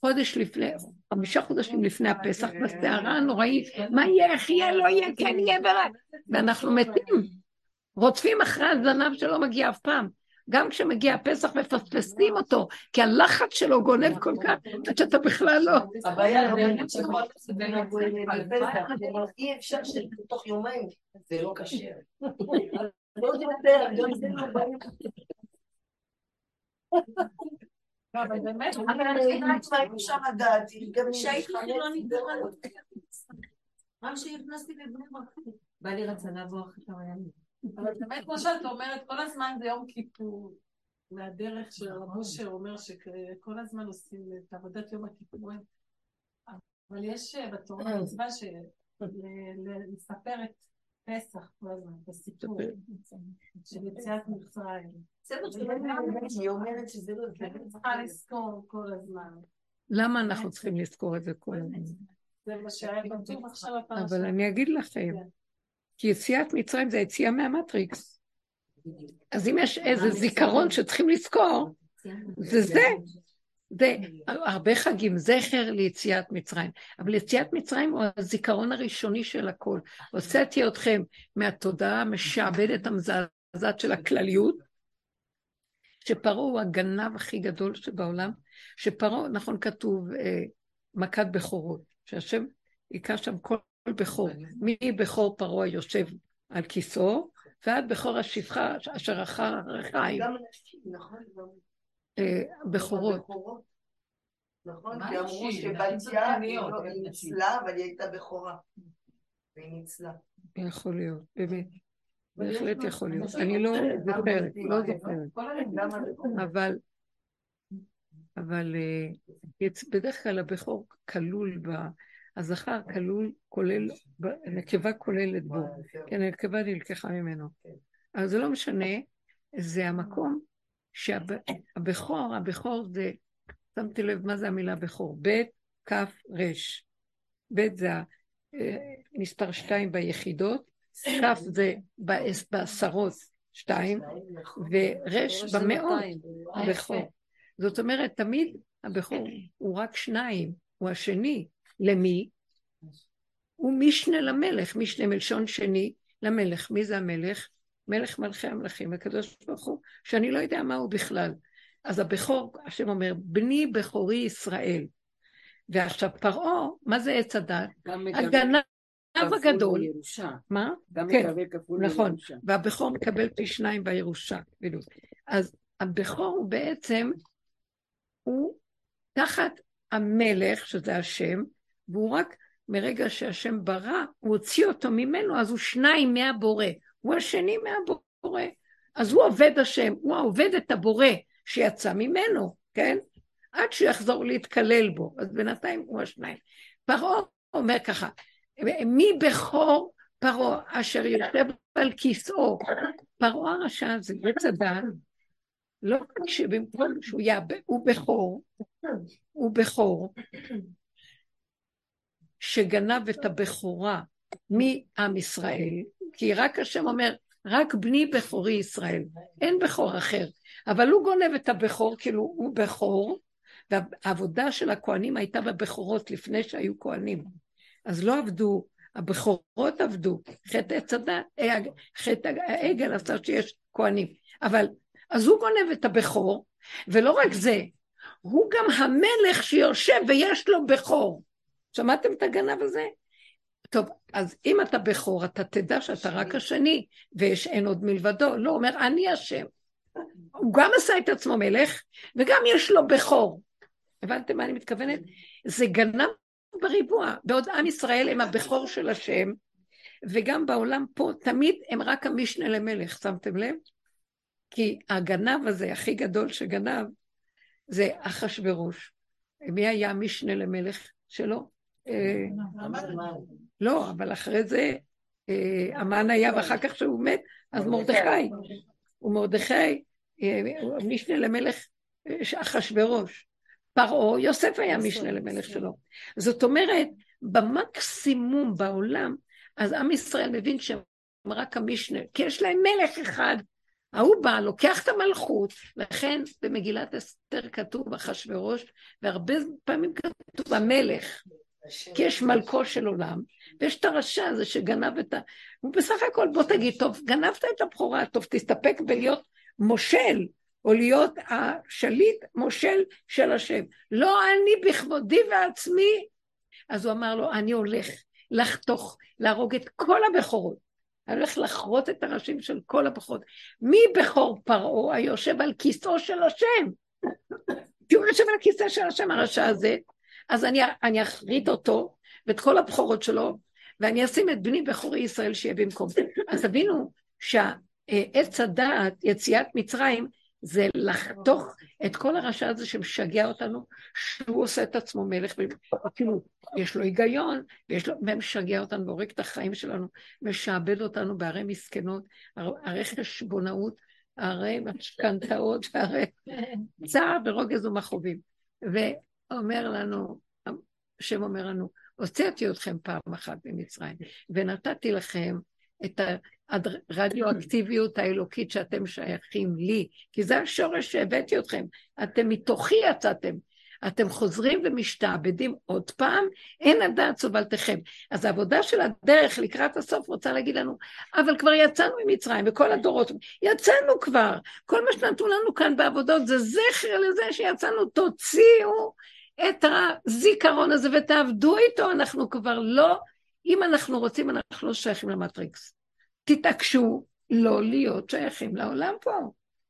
חודש לפני, חמישה חודשים לפני הפסח, בסערה הנוראית, מה יהיה, איך יהיה, לא יהיה, כן יהיה. ואנחנו מתים, רודפים אחרי הזנב שלא מגיע אף פעם. גם כשמגיע הפסח מפספסים אותו, כי הלחץ שלו גונב כל כך, עד שאתה בכלל לא. הבעיה הרבנית שכל אי אפשר שתוך יומיים זה לא כשר. לא לא. אבל באמת, אבל אני אפשר לדעת, גם כשהייתי חילונית, רק כשנכנסתי לבני ברק, בא לי רצה לעבור אחרי כמה ימים. אבל באמת, כמו שאת אומרת, כל הזמן זה יום כיפור. מהדרך של רב אושר אומר שכל הזמן עושים את עבודת יום הכיפורים. אבל יש אה, בתורה מצווה לספר את פסח כל הזמן, את הסיפור של יציאת מצרים. בסדר, היא אומרת שזה לא... צריכה לזכור כל הזמן. למה אנחנו צריכים לזכור את זה כל הזמן? זה מה שהיה כתוב עכשיו הפרשה. אבל אני אגיד לכם, כן. כי יציאת מצרים זה יציאה מהמטריקס. אז אם יש איזה זיכרון שצריכים לזכור, זה זה. זה הרבה חגים, זכר ליציאת מצרים. אבל יציאת מצרים הוא הזיכרון הראשוני של הכל. הוצאתי אתכם מהתודעה המשעבדת המזעזעת של הכלליות, שפרעה הוא הגנב הכי גדול שבעולם, שפרעה, נכון כתוב, אה, מכת בכורות, שהשם היכה שם כל בכור, מבכור פרעה יושב על כיסאו, ועד בכור השפחה אשר אחר הרחיים. נכון, אה, בכורות. נכון, כי אמרו שבתיה היא ניצלה, אבל היא הייתה בכורה. והיא ניצלה. יכול להיות, באמת. בהחלט יכול להיות. אני לא זוכרת, לא זוכרת. אבל, אבל אה, בדרך כלל הבכור כלול ב... הזכר כלול, כולל, נקבה כוללת בו, כן, הנקבה נלקחה ממנו. אבל זה לא משנה, זה המקום שהבכור, הבכור זה, שמתי לב מה זה המילה בכור, ב', כ', ר', ב' זה מספר שתיים ביחידות, כ' זה בעשרות שתיים, ור' במאות בכור. זאת אומרת, תמיד הבכור הוא רק שניים, הוא השני, למי? הוא משנה למלך, משנה מלשון שני למלך. מי זה המלך? מלך מלכי המלכים, הקדוש ברוך הוא, שאני לא יודע מה הוא בכלל. אז הבכור, השם אומר, בני בכורי ישראל. ועכשיו פרעה, מה זה עץ הדת? הגנב הגדול. ירושה. מה? גם כן, מקבל כפול נכון. בירושה. והבכור מקבל פי שניים בירושה. בדיוק. אז הבכור הוא בעצם, הוא תחת המלך, שזה השם, והוא רק מרגע שהשם ברא, הוא הוציא אותו ממנו, אז הוא שניים מהבורא. הוא השני מהבורא. אז הוא עובד השם, הוא עובד את הבורא שיצא ממנו, כן? עד שיחזור להתקלל בו. אז בינתיים הוא השניים. פרעה אומר ככה, מי בכור פרעה אשר יושב על כיסאו? פרעה הרשע הזה, עץ הדעת, לא רק שבמקום שהוא יהיה, הוא בכור, הוא בכור, שגנב את הבכורה מעם ישראל, כי רק השם אומר, רק בני בכורי ישראל, אין בכור אחר, אבל הוא גונב את הבכור, כאילו הוא בכור, והעבודה של הכוהנים הייתה בבכורות לפני שהיו כוהנים. אז לא עבדו, הבכורות עבדו, חטא עץ הדת, חטא העגל עשה שיש כוהנים. אבל, אז הוא גונב את הבכור, ולא רק זה, הוא גם המלך שיושב ויש לו בכור. שמעתם את הגנב הזה? טוב, אז אם אתה בכור, אתה תדע שאתה רק השני, ויש אין עוד מלבדו. לא, אומר, אני השם. הוא גם עשה את עצמו מלך, וגם יש לו בכור. הבנתם מה אני מתכוונת? זה גנב בריבוע. בעוד עם ישראל הם הבכור של השם, וגם בעולם פה תמיד הם רק המשנה למלך, שמתם לב? כי הגנב הזה, הכי גדול שגנב, זה אחשוורוש. מי היה המשנה למלך שלו? אה, לא, אבל אחרי זה אה, המן היה, ואחר כך שהוא מת, אז מרדכי. ומרדכי, אה, משנה למלך אחשוורוש. פרעה, יוסף היה משנה למלך שלו. זאת אומרת, במקסימום בעולם, אז עם ישראל מבין שהם רק המשנה, כי יש להם מלך אחד. ההוא בא, לוקח את המלכות, לכן במגילת אסתר כתוב אחשוורוש, והרבה פעמים כתוב המלך, כי יש מלכו של עולם, ויש את הרשע הזה שגנב את ה... הוא בסך הכל, בוא תגיד, טוב, גנבת את הבכורה, טוב, תסתפק בלהיות מושל, או להיות השליט מושל של השם. לא אני בכבודי ועצמי. אז הוא אמר לו, אני הולך לחתוך, להרוג את כל הבכורות. אני הולך לחרוט את הראשים של כל הבכורות. מי בכור פרעה היושב על כיסאו של השם? כי הוא יושב על הכיסא של השם הרשע הזה, אז אני, אני אחריט אותו ואת כל הבכורות שלו, ואני אשים את בני בכורי ישראל שיהיה במקום. אז תבינו שהעץ הדעת, יציאת מצרים, זה לחתוך את כל הרשע הזה שמשגע אותנו, שהוא עושה את עצמו מלך, וכאילו, יש לו היגיון, ויש לו, ומשגע אותנו, והורג את החיים שלנו, משעבד אותנו בערי מסכנות, ערי חשבונאות, ערי משכנתאות, וערי צער ורוגז ומכאובים. ואומר לנו, השם אומר לנו, הוצאתי אתכם פעם אחת ממצרים, ונתתי לכם את הרדיואקטיביות האלוקית שאתם שייכים לי, כי זה השורש שהבאתי אתכם. אתם מתוכי יצאתם. אתם חוזרים ומשתעבדים עוד פעם, אין הדעת סובלתכם. אז העבודה של הדרך לקראת הסוף רוצה להגיד לנו, אבל כבר יצאנו ממצרים, וכל הדורות, יצאנו כבר. כל מה שנתנו לנו כאן בעבודות זה זכר לזה שיצאנו, תוציאו את הזיכרון הזה ותעבדו איתו, אנחנו כבר לא, אם אנחנו רוצים, אנחנו לא שייכים למטריקס. תתעקשו לא להיות שייכים לעולם פה.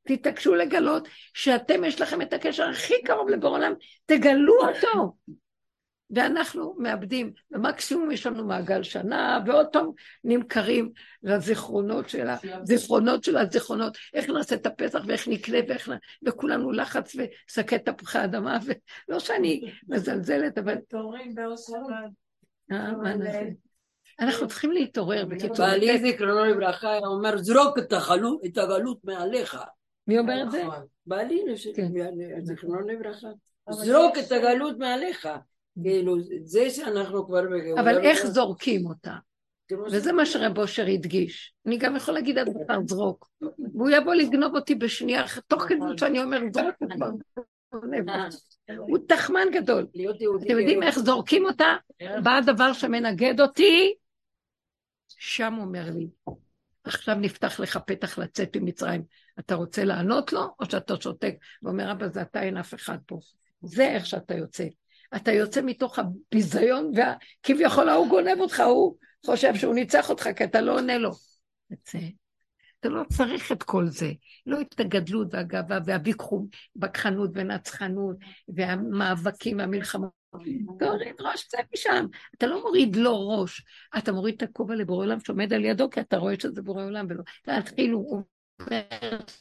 תתעקשו לגלות שאתם יש לכם את הקשר הכי קרוב לבור עולם, תגלו אותו. ואנחנו מאבדים, ומקסימום יש לנו מעגל שנה, ועוד פעם נמכרים לזיכרונות של הזיכרונות של הזיכרונות, איך נעשה את הפסח ואיך נקנה ואיך נ... וכולנו לחץ ושקי תפוחי אדמה, ולא שאני מזלזלת, אבל... תורים שבת. אה, מה נעשה? אנחנו צריכים להתעורר, בקיצור. בעלי זיכרונו לברכה היה אומר, זרוק את הגלות, את הגלות מעליך. מי אומר את זה? בעלי, כן. זיכרונו לברכה. זרוק את הגלות מעליך. כאילו, זה שאנחנו כבר בגאולה... אבל איך זורקים אותה? וזה מה שרב אושר הדגיש. אני גם יכול להגיד עד מחר זרוק. והוא יבוא לגנוב אותי בשנייה, תוך כדי שאני אומר זרוק כבר. גונב. הוא תחמן גדול. אתם יודעים איך זורקים אותה? בא הדבר שמנגד אותי, שם הוא אומר לי, עכשיו נפתח לך פתח לצאת ממצרים. אתה רוצה לענות לו, או שאתה שותק ואומר, אבא, זה אתה, אין אף אחד פה. זה איך שאתה יוצא. אתה יוצא מתוך הביזיון, וכביכול ההוא גונב אותך, הוא חושב שהוא ניצח אותך, כי אתה לא עונה לו. יוצא. אתה לא צריך את כל זה. לא את הגדלות והגאווה והבכחנות ונצחנות והמאבקים והמלחמות. תוריד ראש, צא משם. אתה לא מוריד לו ראש, אתה מוריד את הכובע לבורא עולם שעומד על ידו, כי אתה רואה שזה בורא עולם ולא. תתחילו,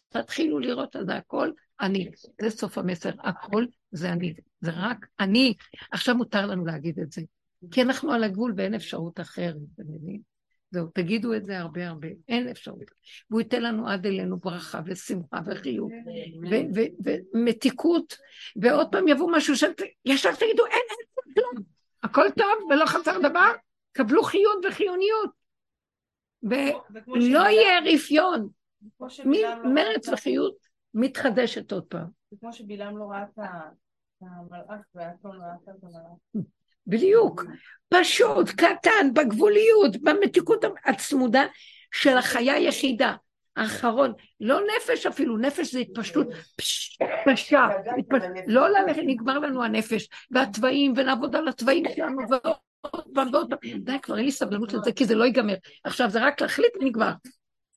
תתחילו לראות שזה הכל אני. זה סוף המסר, הכל זה אני. זה רק אני. עכשיו מותר לנו להגיד את זה. כי אנחנו על הגבול ואין אפשרות אחרת, אתם מבינים? זהו, תגידו את זה הרבה הרבה, אין אפשרות. והוא ייתן לנו עד אלינו ברכה ושמחה וחיוב ומתיקות, ועוד פעם יבוא משהו שישר תגידו, אין, אין כלום, הכל טוב ולא חסר דבר, קבלו חיות וחיוניות. ולא יהיה רפיון, מרץ וחיות מתחדשת עוד פעם. כמו שבלעם לא ראה את המלאך והכל ראה את המלאך. בדיוק. פשוט, קטן, בגבוליות, במתיקות הצמודה של החיה היחידה. האחרון, לא נפש אפילו, נפש זה התפשטות, פשע, לא ללכת, נגמר לנו הנפש, והתוואים, ונעבוד על התוואים שלנו, ועוד פעם ועוד פעם, די, כבר אין לי סבלנות לזה, כי זה לא ייגמר. עכשיו, זה רק להחליט ונגמר.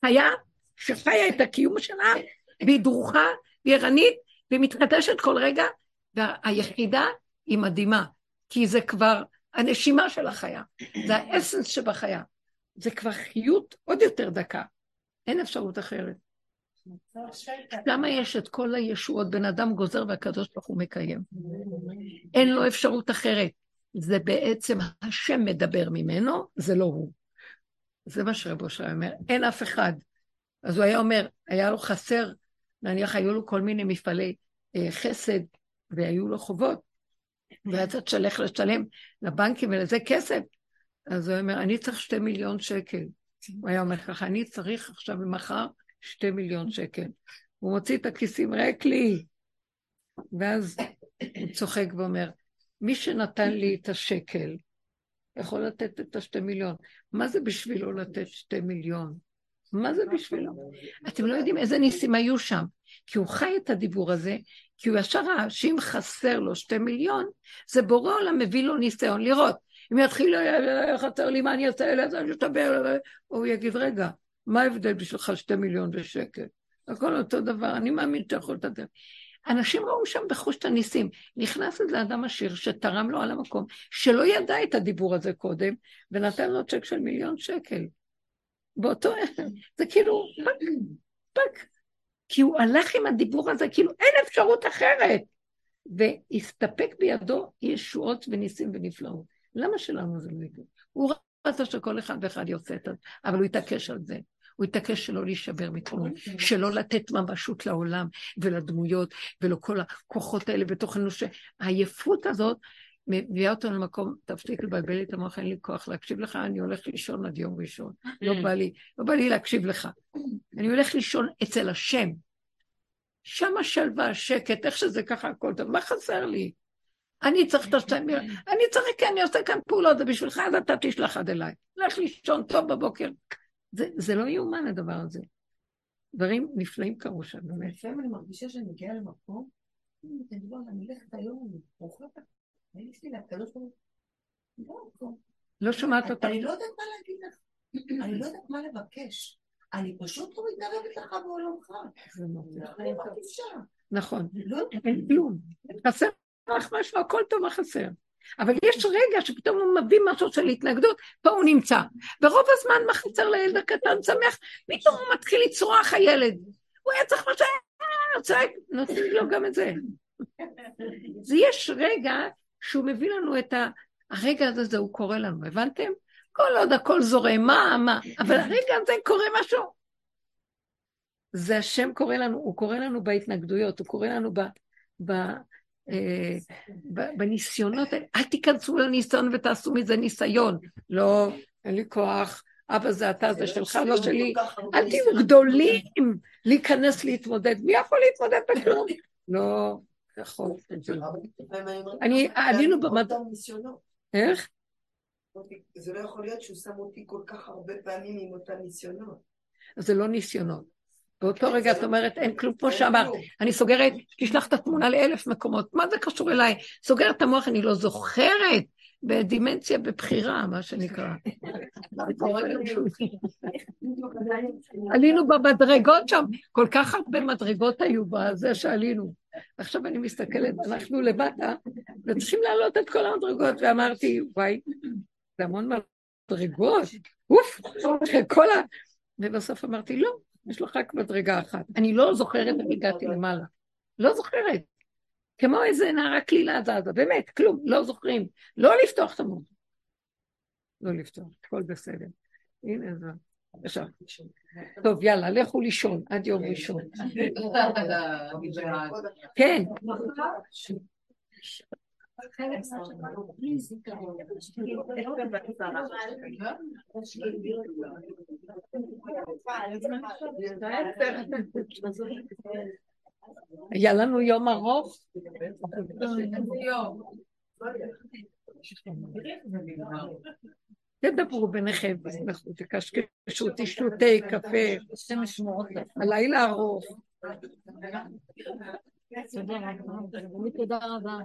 חיה שחיה את הקיום שלה, והיא דרוכה, והיא ערנית, והיא מתחדשת כל רגע, והיחידה היא מדהימה. כי זה כבר הנשימה של החיה, זה האסנס שבחיה. זה כבר חיות עוד יותר דקה, אין אפשרות אחרת. למה יש את כל הישועות, בן אדם גוזר והקדוש ברוך הוא מקיים. אין לו אפשרות אחרת. זה בעצם השם מדבר ממנו, זה לא הוא. זה מה שרבו אושר אומר, אין אף אחד. אז הוא היה אומר, היה לו חסר, נניח היו לו כל מיני מפעלי אה, חסד, והיו לו חובות, ואז אתה תשלח לשלם לבנקים ולזה כסף. אז הוא אומר, אני צריך שתי מיליון שקל. הוא היה אומר ככה, אני צריך עכשיו ומחר שתי מיליון שקל. הוא מוציא את הכיסים ריק לי. ואז הוא צוחק ואומר, מי שנתן לי את השקל, יכול לתת את השתי מיליון. מה זה בשבילו לתת שתי מיליון? מה זה בשבילו? אתם לא יודעים איזה ניסים היו שם. כי הוא חי את הדיבור הזה, כי הוא ישר ראה שאם חסר לו שתי מיליון, זה בורא עולם מביא לו ניסיון לראות. אם יתחיל, חסר לי, מה אני אעשה, אני אשתבר, הוא יגיד, רגע, מה ההבדל בשבילך שתי מיליון ושקל? הכל אותו דבר, אני מאמין שאתה יכול לתת. אנשים ראו שם בחוש את הניסים. נכנס איזה אדם עשיר שתרם לו על המקום, שלא ידע את הדיבור הזה קודם, ונתן לו צ'ק של מיליון שקל. באותו... זה כאילו, פק, פק. כי הוא הלך עם הדיבור הזה, כאילו אין אפשרות אחרת. והסתפק בידו ישועות וניסים ונפלאות. למה שלנו זה לא יקרה? הוא רצה שכל אחד ואחד יעשה את זה, אבל הוא התעקש על זה. הוא התעקש שלא להישבר מכלום, שלא לתת ממשות לעולם ולדמויות ולכל הכוחות האלה בתוכנו, שהעייפות הזאת מביאה אותנו למקום, תפסיק לבלבל לי את המוח, אין לי כוח להקשיב לך, אני הולך לישון עד יום ראשון. לא בא לי, לא בא לי להקשיב לך. אני הולך לישון אצל השם. שם השלווה, השקט, איך שזה ככה הכל טוב, מה חסר לי? אני צריך את השתיים מיליון, אני צריך, כן, אני עושה כאן פעולות, זה בשבילך, אז אתה תשלח עד אליי. לך לישון טוב בבוקר. זה, זה לא יאומן הדבר הזה. דברים נפלאים קרו שם, באמת. לפעמים אני מרגישה שאני מגיעה למקום, אני הולכת היום, אני אוכלת לא שומעת אותה. אני לא יודעת מה להגיד לך. אני לא יודעת מה לבקש. אני פשוט לא מתערבת לך בעולמך. נכון. אין כלום. חסר לך משהו, הכל טוב, מה חסר? אבל יש רגע שפתאום הוא מביא משהו של התנגדות, פה הוא נמצא. ברוב הזמן, מה חסר לילד הקטן שמח? פתאום הוא מתחיל לצרוח הילד. הוא היה צריך משהו, צועק, נותנים לו גם את זה. זה יש רגע שהוא מביא לנו את. הרגע הזה, הוא קורה לנו, הבנתם? כל עוד הכל זורם, מה, מה, אבל הרגע הזה קורה משהו. זה השם קורא לנו, הוא קורא לנו בהתנגדויות, הוא קורא לנו ב... ב אה, בניסיונות, אל תיכנסו לניסיון ותעשו מזה ניסיון. לא, אין לי כוח, אבא זה אתה, זה שלך, לא שלי. אל תהיו גדולים להיכנס להתמודד. מי יכול להתמודד בכלום? לא, נכון. אני- עלינו במד- אותם ניסיונות. איך? זה לא יכול להיות שהוא שם אותי כל כך הרבה פעמים עם אותם ניסיונות. זה לא ניסיונות. באותו רגע זה את לא- אומרת, אין כלום, כמו שאמרת. אני סוגרת, תשלח את התמונה לאלף מקומות, מה זה קשור אליי? סוגרת את המוח, אני לא זוכרת, בדימנציה בבחירה, מה שנקרא. עלינו במדרגות שם, כל כך הרבה מדרגות היו בזה שעלינו. עכשיו אני מסתכלת, אנחנו למטה, וצריכים להעלות את כל המדרגות, ואמרתי, וואי, זה המון מדרגות, אוף, כל ה... ובסוף אמרתי, לא, יש לך רק מדרגה אחת. אני לא זוכרת איך הגעתי למעלה. לא זוכרת. כמו איזה נערה קלילה זזה, באמת, כלום, לא זוכרים. לא לפתוח את המוח. לא לפתוח, הכל בסדר. הנה זה. עכשיו. טוב, יאללה, לכו לישון, עד יום ראשון. כן, היה לנו יום ארוך. תדברו ביניכם, תשמחו, תקשקשו, תשתו תה, קפה, הלילה ארוך. תודה רבה.